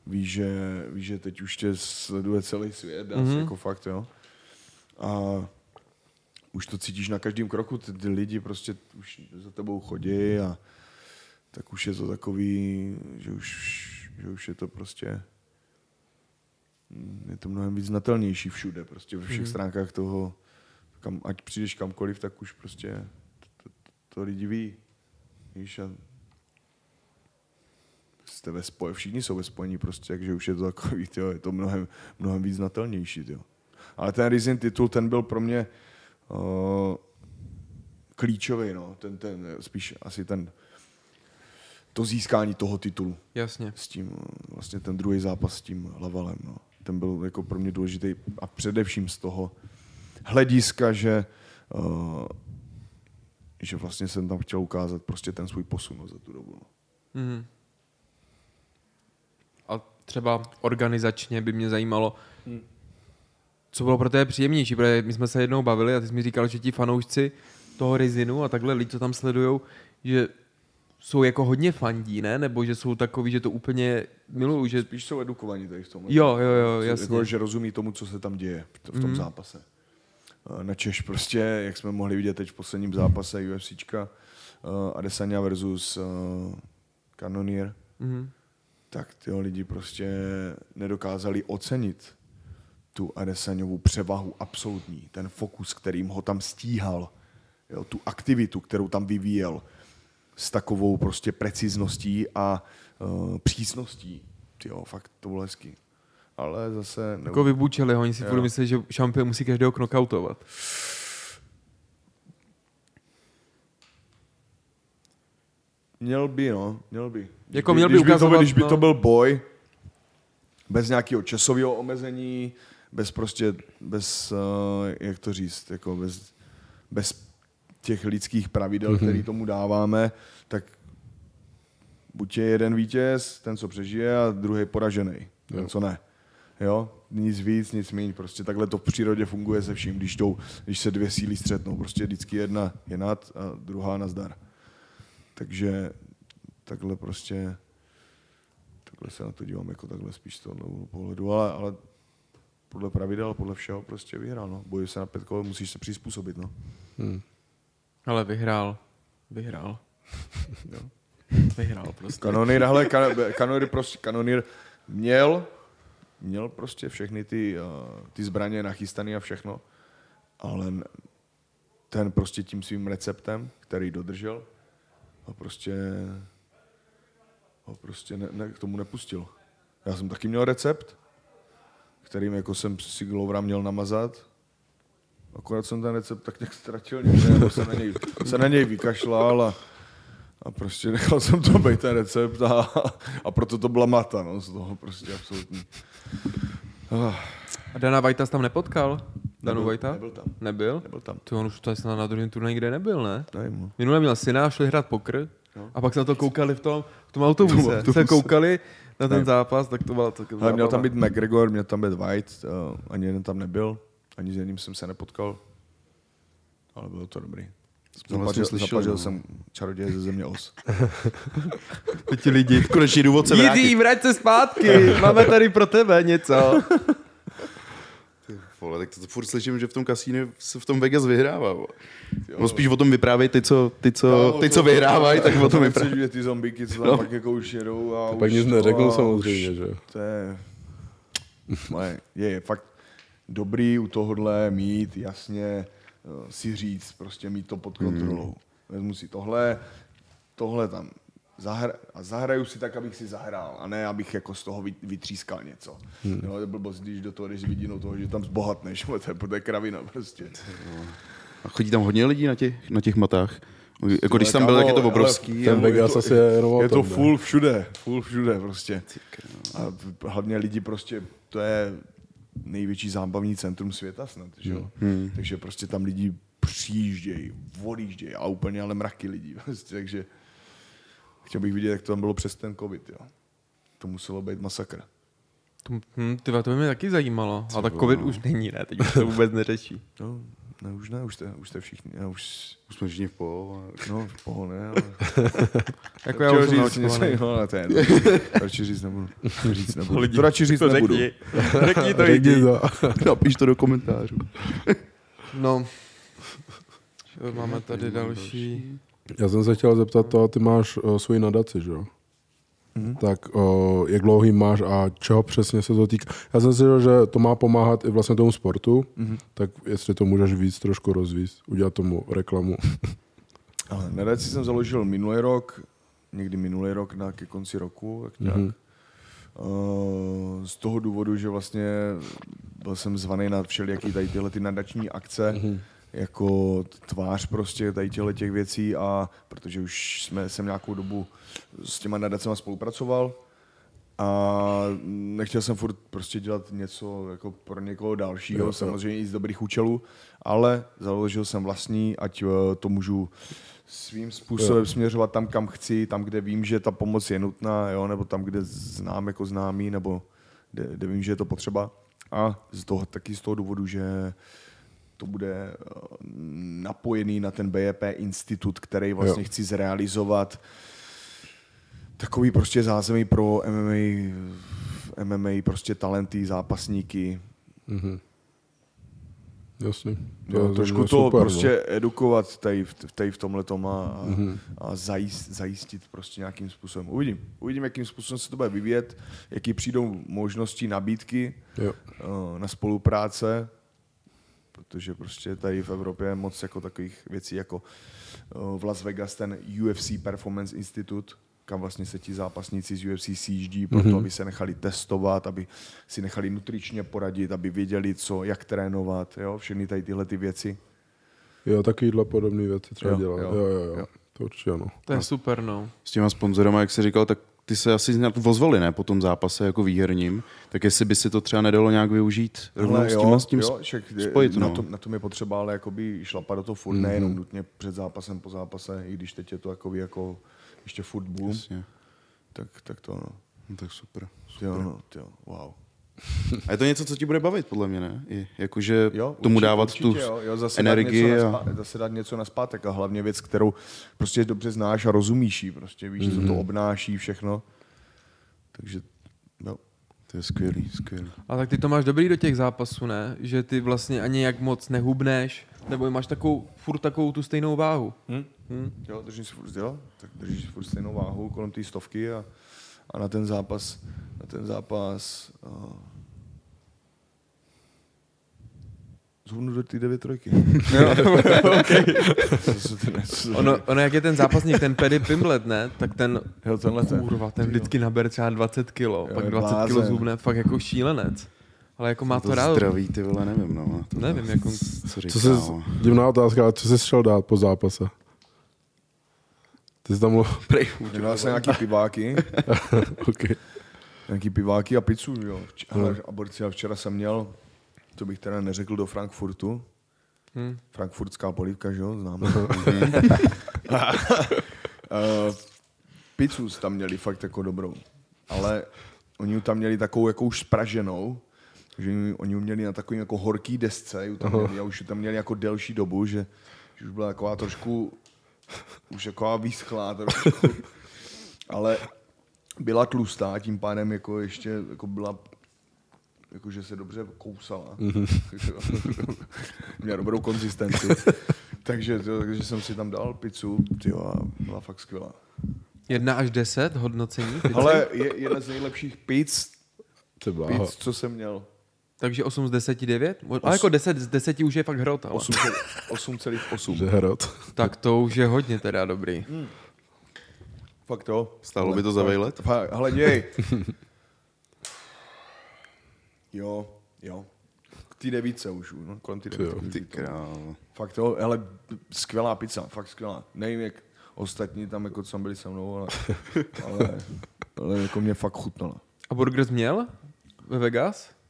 víš, že, víš, že teď už tě sleduje celý svět, dá Mhm. mm-hmm. jako fakt, jo. A už to cítíš na každém kroku, ty, ty lidi prostě už za tebou chodí a tak už je to takový, že už, že už je to prostě mm, je to mnohem víc znatelnější všude, prostě ve všech mm. stránkách toho, kam, ať přijdeš kamkoliv, tak už prostě to, to, to lidi ví. Víš, a jste ve spoje, všichni jsou ve spojení prostě, takže už je to takový, tyjo, je to mnohem, mnohem víc znatelnější. Tyjo. Ale ten Rizin titul, ten byl pro mě uh, klíčový, no. ten, ten, spíš asi ten, to získání toho titulu Jasně. s tím, eh, vlastně ten druhý zápas s tím Lavalem. No. Ten byl jako pro mě důležitý a především z toho hlediska, že, uh, že vlastně jsem tam chtěl ukázat prostě ten svůj posun no, za tu dobu. No. Mhm. A třeba organizačně by mě zajímalo, co bylo pro tebe příjemnější, protože my jsme se jednou bavili a ty jsi mi říkal, že ti fanoušci toho Rizinu a takhle lidi, co tam sledujou, že jsou jako hodně fandí, ne? Nebo že jsou takový, že to úplně milují, že... Spíš jsou edukovaní tady v tom. Jo, jo, jo, jasně. Jako, že rozumí tomu, co se tam děje v tom mm. zápase. Eh, Na Češ prostě, jak jsme mohli vidět teď v posledním zápase UFCčka, uh, Adesanya versus uh, Cannonier, Mhm. tak ty lidi prostě nedokázali ocenit tu Adesanyovu převahu absolutní, ten fokus, kterým ho tam stíhal, jo, tu aktivitu, kterou tam vyvíjel s takovou prostě precizností a uh, přísností. Jo, fakt to bylo hezký. Ale zase... Ne... Jako vybučeli ho, oni si furt myslí, že šampion musí každého knockoutovat. Měl by, no, měl by. Když Jako měl by když by, to, ukazovat, byl- když by no. to byl boj, bez nějakého časového omezení, bez prostě, bez, uh, jak to říct, jako bez, bez těch lidských pravidel, mm-hmm. který tomu dáváme, tak buď je jeden vítěz, ten, co přežije, a druhý poražený, ten, co ne. Jo? Nic víc, nic méně. Prostě takhle to v přírodě funguje se vším, když, jdou, když se dvě síly střetnou. Prostě vždycky jedna je nad a druhá nazdar. Takže takhle prostě takhle se na to dívám jako takhle spíš z toho pohledu, ale, ale podle pravidel, podle všeho prostě vyhrál. No. Bojuje se na pět kol, musíš se přizpůsobit. No. Hmm. Ale vyhrál. Vyhrál. *laughs* Jo. Vyhrál prostě. Kanonýr, hele, kan, kanonýr, prostě, kanonýr měl, měl prostě všechny ty, uh, ty zbraně nachystané a všechno, ale ten prostě tím svým receptem, který dodržel, ho prostě, ho prostě ne, ne, k tomu nepustil. Já jsem taky měl recept, kterým jako jsem si Glovra měl namazat, akorát jsem ten recept tak nějak ztratil někde, se na něj, se na něj vykašlal a, a prostě nechal jsem to být ten recept a, a proto to byla mata, no, z toho prostě absolutní. Ah, A Dana Vajta tam nepotkal? Danu nebyl, Vajta? nebyl tam, Nebyl? nebyl tam. To on už tady snad na druhém turnaji kde nebyl, ne? Nevím, no. Minule měl syna, šli hrát pokr No. a pak se na to koukali v tom, v tom autobuse. V tom autobuse. Se koukali na ten Ne. zápas, tak to byla to Ale měl tam být McGregor, měl tam být White, uh, ani jeden tam nebyl, ani s jedním jsem se nepotkal, ale bylo to dobrý. Vlastně Zapažil, slyšeli, zapažil no. jsem čaroděje ze země os. *laughs* ti lidi. Konečný důvod se Jiří, vrátit. vrať se zpátky, máme tady pro tebe něco. *laughs* Vole, tak to, to furt slyším, že v tom kasínu se v tom Vegas vyhrává. vole. No spíš o tom vyprávěj ty, co, ty, co, ty, co vyhrávají, tak o tom vyprávěj. vyprávěj. ty zombíky, co tam No. pak jako už jedou a To už pak nic a samozřejmě, už, že jo. To je, ale je, je fakt dobrý u tohohle mít jasně eh, si říct, prostě mít to pod kontrolou. Hmm. Vezmu si tohle, tohle tam zahra, a zahraju si tak, abych si zahrál, a ne abych jako z toho vy- vytřískal něco. Hmm. Jo, to je blbost, když do toho jdeš vidinou toho, že tam zbohatneš, to je, to je kravina prostě. A chodí tam hodně lidí na těch, na těch matách. Jako když tam byl, tak je to obrovský. Ten Vegas je to- asi je jenom o Je to full všude, full všude prostě. A hlavně lidi prostě, to je největší zábavní centrum světa snad, že jo? Hmm. Takže prostě tam lidi přijíždějí, odjíždějí a úplně ale mraky lidí. *laughs* Prostě, takže chtěl bych vidět, jak to tam bylo přes ten covid, jo. To muselo být masakr. To, hm, tyva, to by mě taky zajímalo. Ale tak covid už není, ne? Teď už to vůbec neřeší. *laughs* No, ne, už ne, už jste, už jste všichni, já už, Už jsme všichni v poho. no, v poho, ne, ale... *laughs* Jako já už jsem říct něco jiného, ale to je jedno. *laughs* Radši říct nebudu. Říct nebudu. Lidi, To radši říct to nebudu. Řekni, řekni to Řekni to. Napiš to do komentářů. No. Máme tady další. Já jsem se chtěl zeptat, to, ty máš uh, svoji nadaci, že jo? Mhm. Tak uh, jak dlouhý máš a čeho přesně se to týká? Já jsem si říkal, že to má pomáhat i vlastně tomu sportu, Mhm. tak jestli to můžeš víc trošku rozvíct, udělat tomu reklamu. *laughs* Ale nadaci jsem založil minulý rok, někdy minulý rok, na ke konci roku, tak nějak. Mhm. Uh, z toho důvodu, že vlastně byl jsem zvaný na všelijaký tady tyhle ty nadační akce, Mhm. Jako tvář prostě tady těchto těch věcí a protože už jsme, jsem nějakou dobu s těma nadacema spolupracoval a nechtěl jsem furt prostě dělat něco jako pro někoho dalšího, Jo, jo. samozřejmě i z dobrých účelů, ale založil jsem vlastní, ať eh, to můžu svým způsobem směřovat tam, kam chci, tam, kde vím, že ta pomoc je nutná, jo, nebo tam, kde znám jako známý, nebo kde, kde vím, že je to potřeba. A z toho, taky z toho důvodu, že to bude eh, napojený na ten BEP institut, který vlastně Jo. chci zrealizovat. Takový prostě zázemí pro MMA, MMA prostě talenty, zápasníky. Mhm. Jasně. Jo, trošku to super, prostě edukovat tady, v- tady v tomhle a, a, Mhm. a zajist, zajistit prostě nějakým způsobem. Uvidím. Uvidím, jakým způsobem se to bude vyvíjet, jaký přijdou možnosti, nabídky No. Jo. eh, na spolupráce, protože prostě tady v Evropě je moc jako takových věcí, jako eh, v Las Vegas ten UFC Performance Institute, kam vlastně se ti zápasníci z UFC sjíždí, proto Mhm. aby se nechali testovat, aby si nechali nutričně poradit, aby věděli, co, jak trénovat, jo, všechny tady tyhle ty věci. jo, takovýhle podobné věci třeba Jo, dělat. jo, Jo, jo, jo. jo. To určitě ano. To je super, no. S těma sponzorama, jak jsi říkal, tak ty se asi nějak ozvali, ne, po tom zápase jako výherním, tak jestli by si to třeba nedalo nějak využít rovnou Ale s tím, s tím jo, však, spojit, na, no. tom, na tom je potřeba ale jakoby šlapat do toho furt, Mhm. mm-hmm. nejenom nutně před zápasem, po zápase, i když teď je to jakoby jako ještě furt boom, Jasně. tak, tak to no. No, tak super. Jo, no, jo, wow. A je to něco, co ti bude bavit, podle mě, ne? I, jakože Jo, tomu určitě, dávat určitě, tu jo, jo, zase energii. Dát něco, A... na spá, zase dát něco na zpátek a hlavně věc, kterou prostě dobře znáš a rozumíš jí, prostě víš, mm-hmm. co Mhm. to obnáší, všechno. Takže, jo. To je skvělý, skvělý. A tak ty to máš dobrý do těch zápasů, ne? Že ty vlastně ani jak moc nehubneš, nebo máš takovou, furt takovou tu stejnou váhu. Hm? Hm? Jo, držím si furt, jo, tak držíš si furt stejnou váhu kolem té stovky a, a na ten zápas, na ten zápas uh, zhubnu do té devět trojky. *laughs* Se to *laughs* *laughs* Ono, ono, jak je ten zápasník, ten Paddy Pimblet, ne? Tak ten, Jo, tenhle ten. kurva, ten vždycky nabere třeba 20 kilo, Jo, pak je 20 kilo blázen. zhubne, fakt jako šílenec. Ale jako má to, to rád. zdraví, ty vole, nevím, no. To, Nevím, jako- Co říká, Co jsi, no. divná otázka, ale co jsi šel dát po zápase? Ty jsi tam mluvil, *laughs* Dělal jsem nějaký *laughs* piváky, *laughs* okay. nějaký piváky a pizzu, jo. Vč- hele, aborci, a včera jsem měl, to bych teda neřekl do Frankfurtu, Hm. Frankfurtská polívka, že jo, známe. uh, pizzu tam měli fakt jako dobrou, ale oni tam měli takovou jako už spraženou, že ji- oni měli na takovým jako horký desce, ju tam měli, a už tam měli jako delší dobu, že, že už byla taková trošku, už taková vyschlá trošku, *laughs* ale byla tlustá, tím pádem jako ještě jako byla jakože se dobře kousala. *laughs* Měla dobrou konzistenci. takže, to, takže jsem si tam dal pizzu tyjo, a byla fakt skvělá. 1 až 10 hodnocení. *laughs* pizzy. Ale je jedna z nejlepších pizz, pizz, co jsem měl. Takže 8 z 10, 9? Ale jako 10 z 10 už je fakt hrot. Ale. 8,8. Že herot. Tak to už je hodně teda dobrý. Fakt to. Stálo by to za vejlet? Fakt, Hele, děj. *laughs* jo, jo. K té devíce už, no, kolem té Ty jo, devíce. Ty král. Fakt to, hele, skvělá pizza, fakt skvělá. Nevím, jak ostatní tam, jako co tam byli se mnou, ale, *laughs* ale, ale jako mě fakt chutnala. A Burgers měl ve Vegas?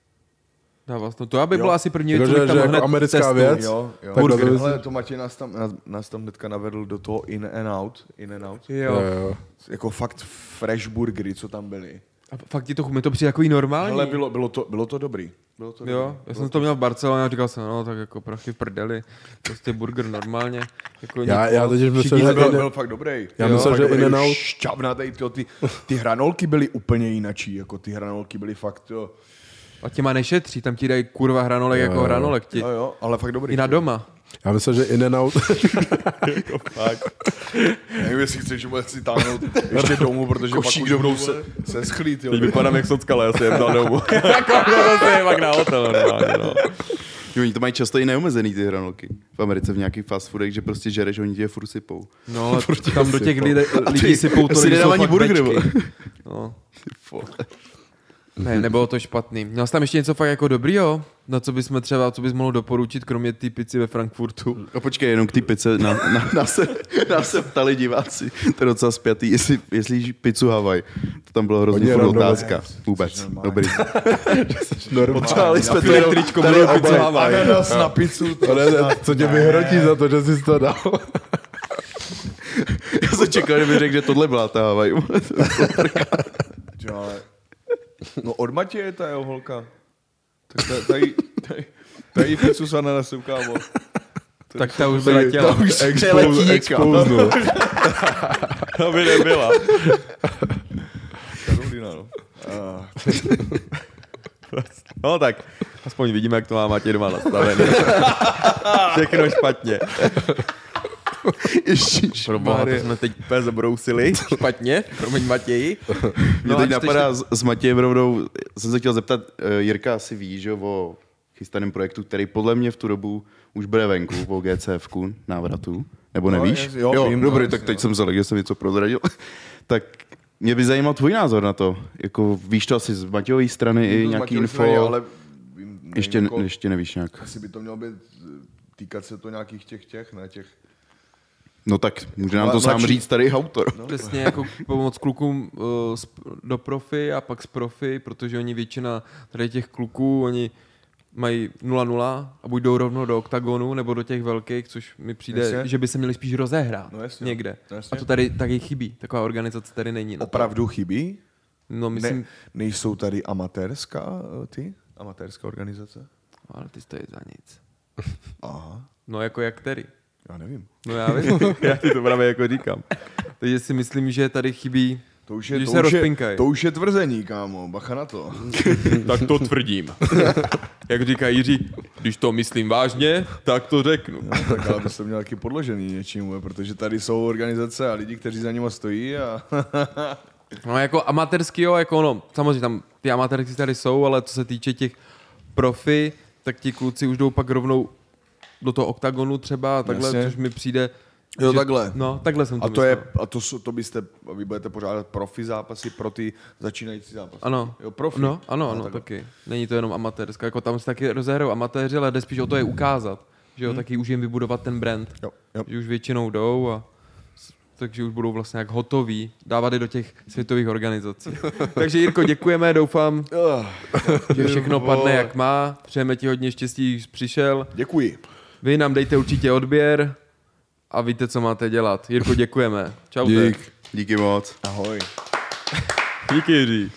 Dával to. To aby Jo. byla asi první Jako, věc, co že- že jako americká testoval. věc? Jo, jo. Tak Burger. to Hele, myslím- to Matěj nás tam, nás, nás tam hnedka navedl do toho in and out, in and out. Jo. Jo, jo. Jako fakt fresh burgery, co tam byly. A fakt ti to, mi to přijde jako normální. Ale bylo, bylo, to, bylo to dobrý. Bylo to Jo, dobrý. já jsem to měl v Barceloně a říkal jsem, no tak jako prachy v prdeli, prostě burger normálně. Jako Já- já myslím, Všichni že Ale byl, byl fakt dobrý. Já Jo, myslel, fakt že dobrý. In-N-Out- Šťavnatej, tyjo, ty, ty hranolky byly úplně jinačí, jako ty hranolky byly fakt, jo, A těma nešetří, tam ti dají kurva hranolek jako hranolek. Ti, jo, jo ale fakt dobrý. I na doma. Já myslím, že in and out. Nevím, jestli chceš vůbec si táhnout ještě domů, protože pak Košík už budou se, se schlít, jo. vypadám jak socka, ale já si jem dal domů. jako no, to je pak na hotel normálně, no. Jo, Oni to mají často i neomezený ty hranolky. V Americe v nějakých fast foodech, že prostě žereš, oni tě je furt sypou. No, ale tam do těch lidí, lidí sypou to, si lidi jsou fakt burger. No. Ne, nebylo to špatný. Měl jsi tam ještě něco fakt jako dobrýho? Na co bychom třeba, co bys mohl doporučit, kromě té pici ve Frankfurtu? A počkej, jenom k té pice. Na, na, na, se, na se ptali diváci, to je docela spjatý, jestli, jestli jíš pizzu Havaj. To tam bylo hrozně Hodně furt otázka. Vůbec. Dobrý. *laughs* Normálně. jsme Filip tričko, tady pizzu Havaj. Ananas na pizzu, to ne, co tě vyhrotí za to, že jsi to dal? *laughs* Já jsem čekal, že mi řekl, že tohle byla ta Havaj. *laughs* Jo, ale... No od Matěje je ta jeho holka. Tak ta- tady, tady, tady pizzu s ananasem, kámo. Tak ta už by letěla. To už přeletí někam. *laughs* To by nebyla. Karolina, no. A, *laughs* No tak, aspoň vidíme, jak to má Matěj doma nastavený. *laughs* Všechno špatně. *laughs* Pro boha, to jsme teď úplně zabrousili. Špatně, promiň Matěji. Mě a teď napadá s, s Matějem rovnou, jsem se chtěl zeptat, eh, Jirka asi ví, že jo, o chystaném projektu, který podle mě v tu dobu už bude venku, o GCF návratu, nebo No, nevíš? jasně, jo, jo vím, dobrý, no, tak teď no. jsem zalek, že jsem něco prozradil. *laughs* tak mě by zajímal tvůj názor na to. Jako, víš to asi z Matějové strany i nějaký info? strany, ale vím, nevím, ještě, jako, ještě nevíš nějak. Asi by to mělo být, týkat se to nějakých těch těch, ne těch. No tak může nám to Mla- sám mladší- říct tady autor. No. Přesně jako pomoct klukům uh, z- do profi a pak z profi, protože oni většina tady těch kluků, oni mají 0-0 a buď jdou rovnou do oktagonu nebo do těch velkých, což mi přijde, Jasně. že by se měli spíš rozehrát No jasně. někde. No jasně. A to tady taky chybí. Taková organizace tady není. Na to. Opravdu chybí? No myslím, Ne, nejsou tady amatérská eh, ty? Amatérská organizace? ale ty stojí za nic. Aha, No jako jak který? Já nevím. No já vím, *laughs* já ti to právě jako říkám. Takže si myslím, že tady chybí, To už je, když to se už je, rozpinkaj. to už je tvrzení, kámo, bacha na to. *laughs* tak to tvrdím. *laughs* jak říká Jiří, když to myslím vážně, tak to řeknu. No, tak ale to jsem měl taky podložený něčím, protože tady jsou organizace a lidi, kteří za nimi stojí a No jako amatérský, jo, jako no, samozřejmě tam ty amatérky tady jsou, ale co se týče těch profi, tak ti kluci už jdou pak rovnou do toho oktagonu třeba a takhle, Jasně. což mi přijde... Jo, že- takhle. No, takhle jsem to a to, je, myslel. a to, to byste, vy budete pořádat profi zápasy pro ty začínající zápasy. Ano. Jo, profi. No, ano, ano, takhle. taky. Není to jenom amatérská, jako tam se taky rozehrajou amatéři, ale jde spíš o to je ukázat. Že jo, taky už jim vybudovat ten brand. Hmm. Jo, jo. Že už většinou jdou a takže už budou vlastně jak hotoví dávat je do těch světových organizací. *laughs* takže Jirko, děkujeme, doufám, že všechno *laughs* padne jak má. Přejeme ti hodně štěstí, že jsi přišel. Děkuji. Vy nám dejte určitě odběr a víte, co máte dělat. Jirko, děkujeme. Čau. Dík. Díky moc. Ahoj. Díky, Jiří.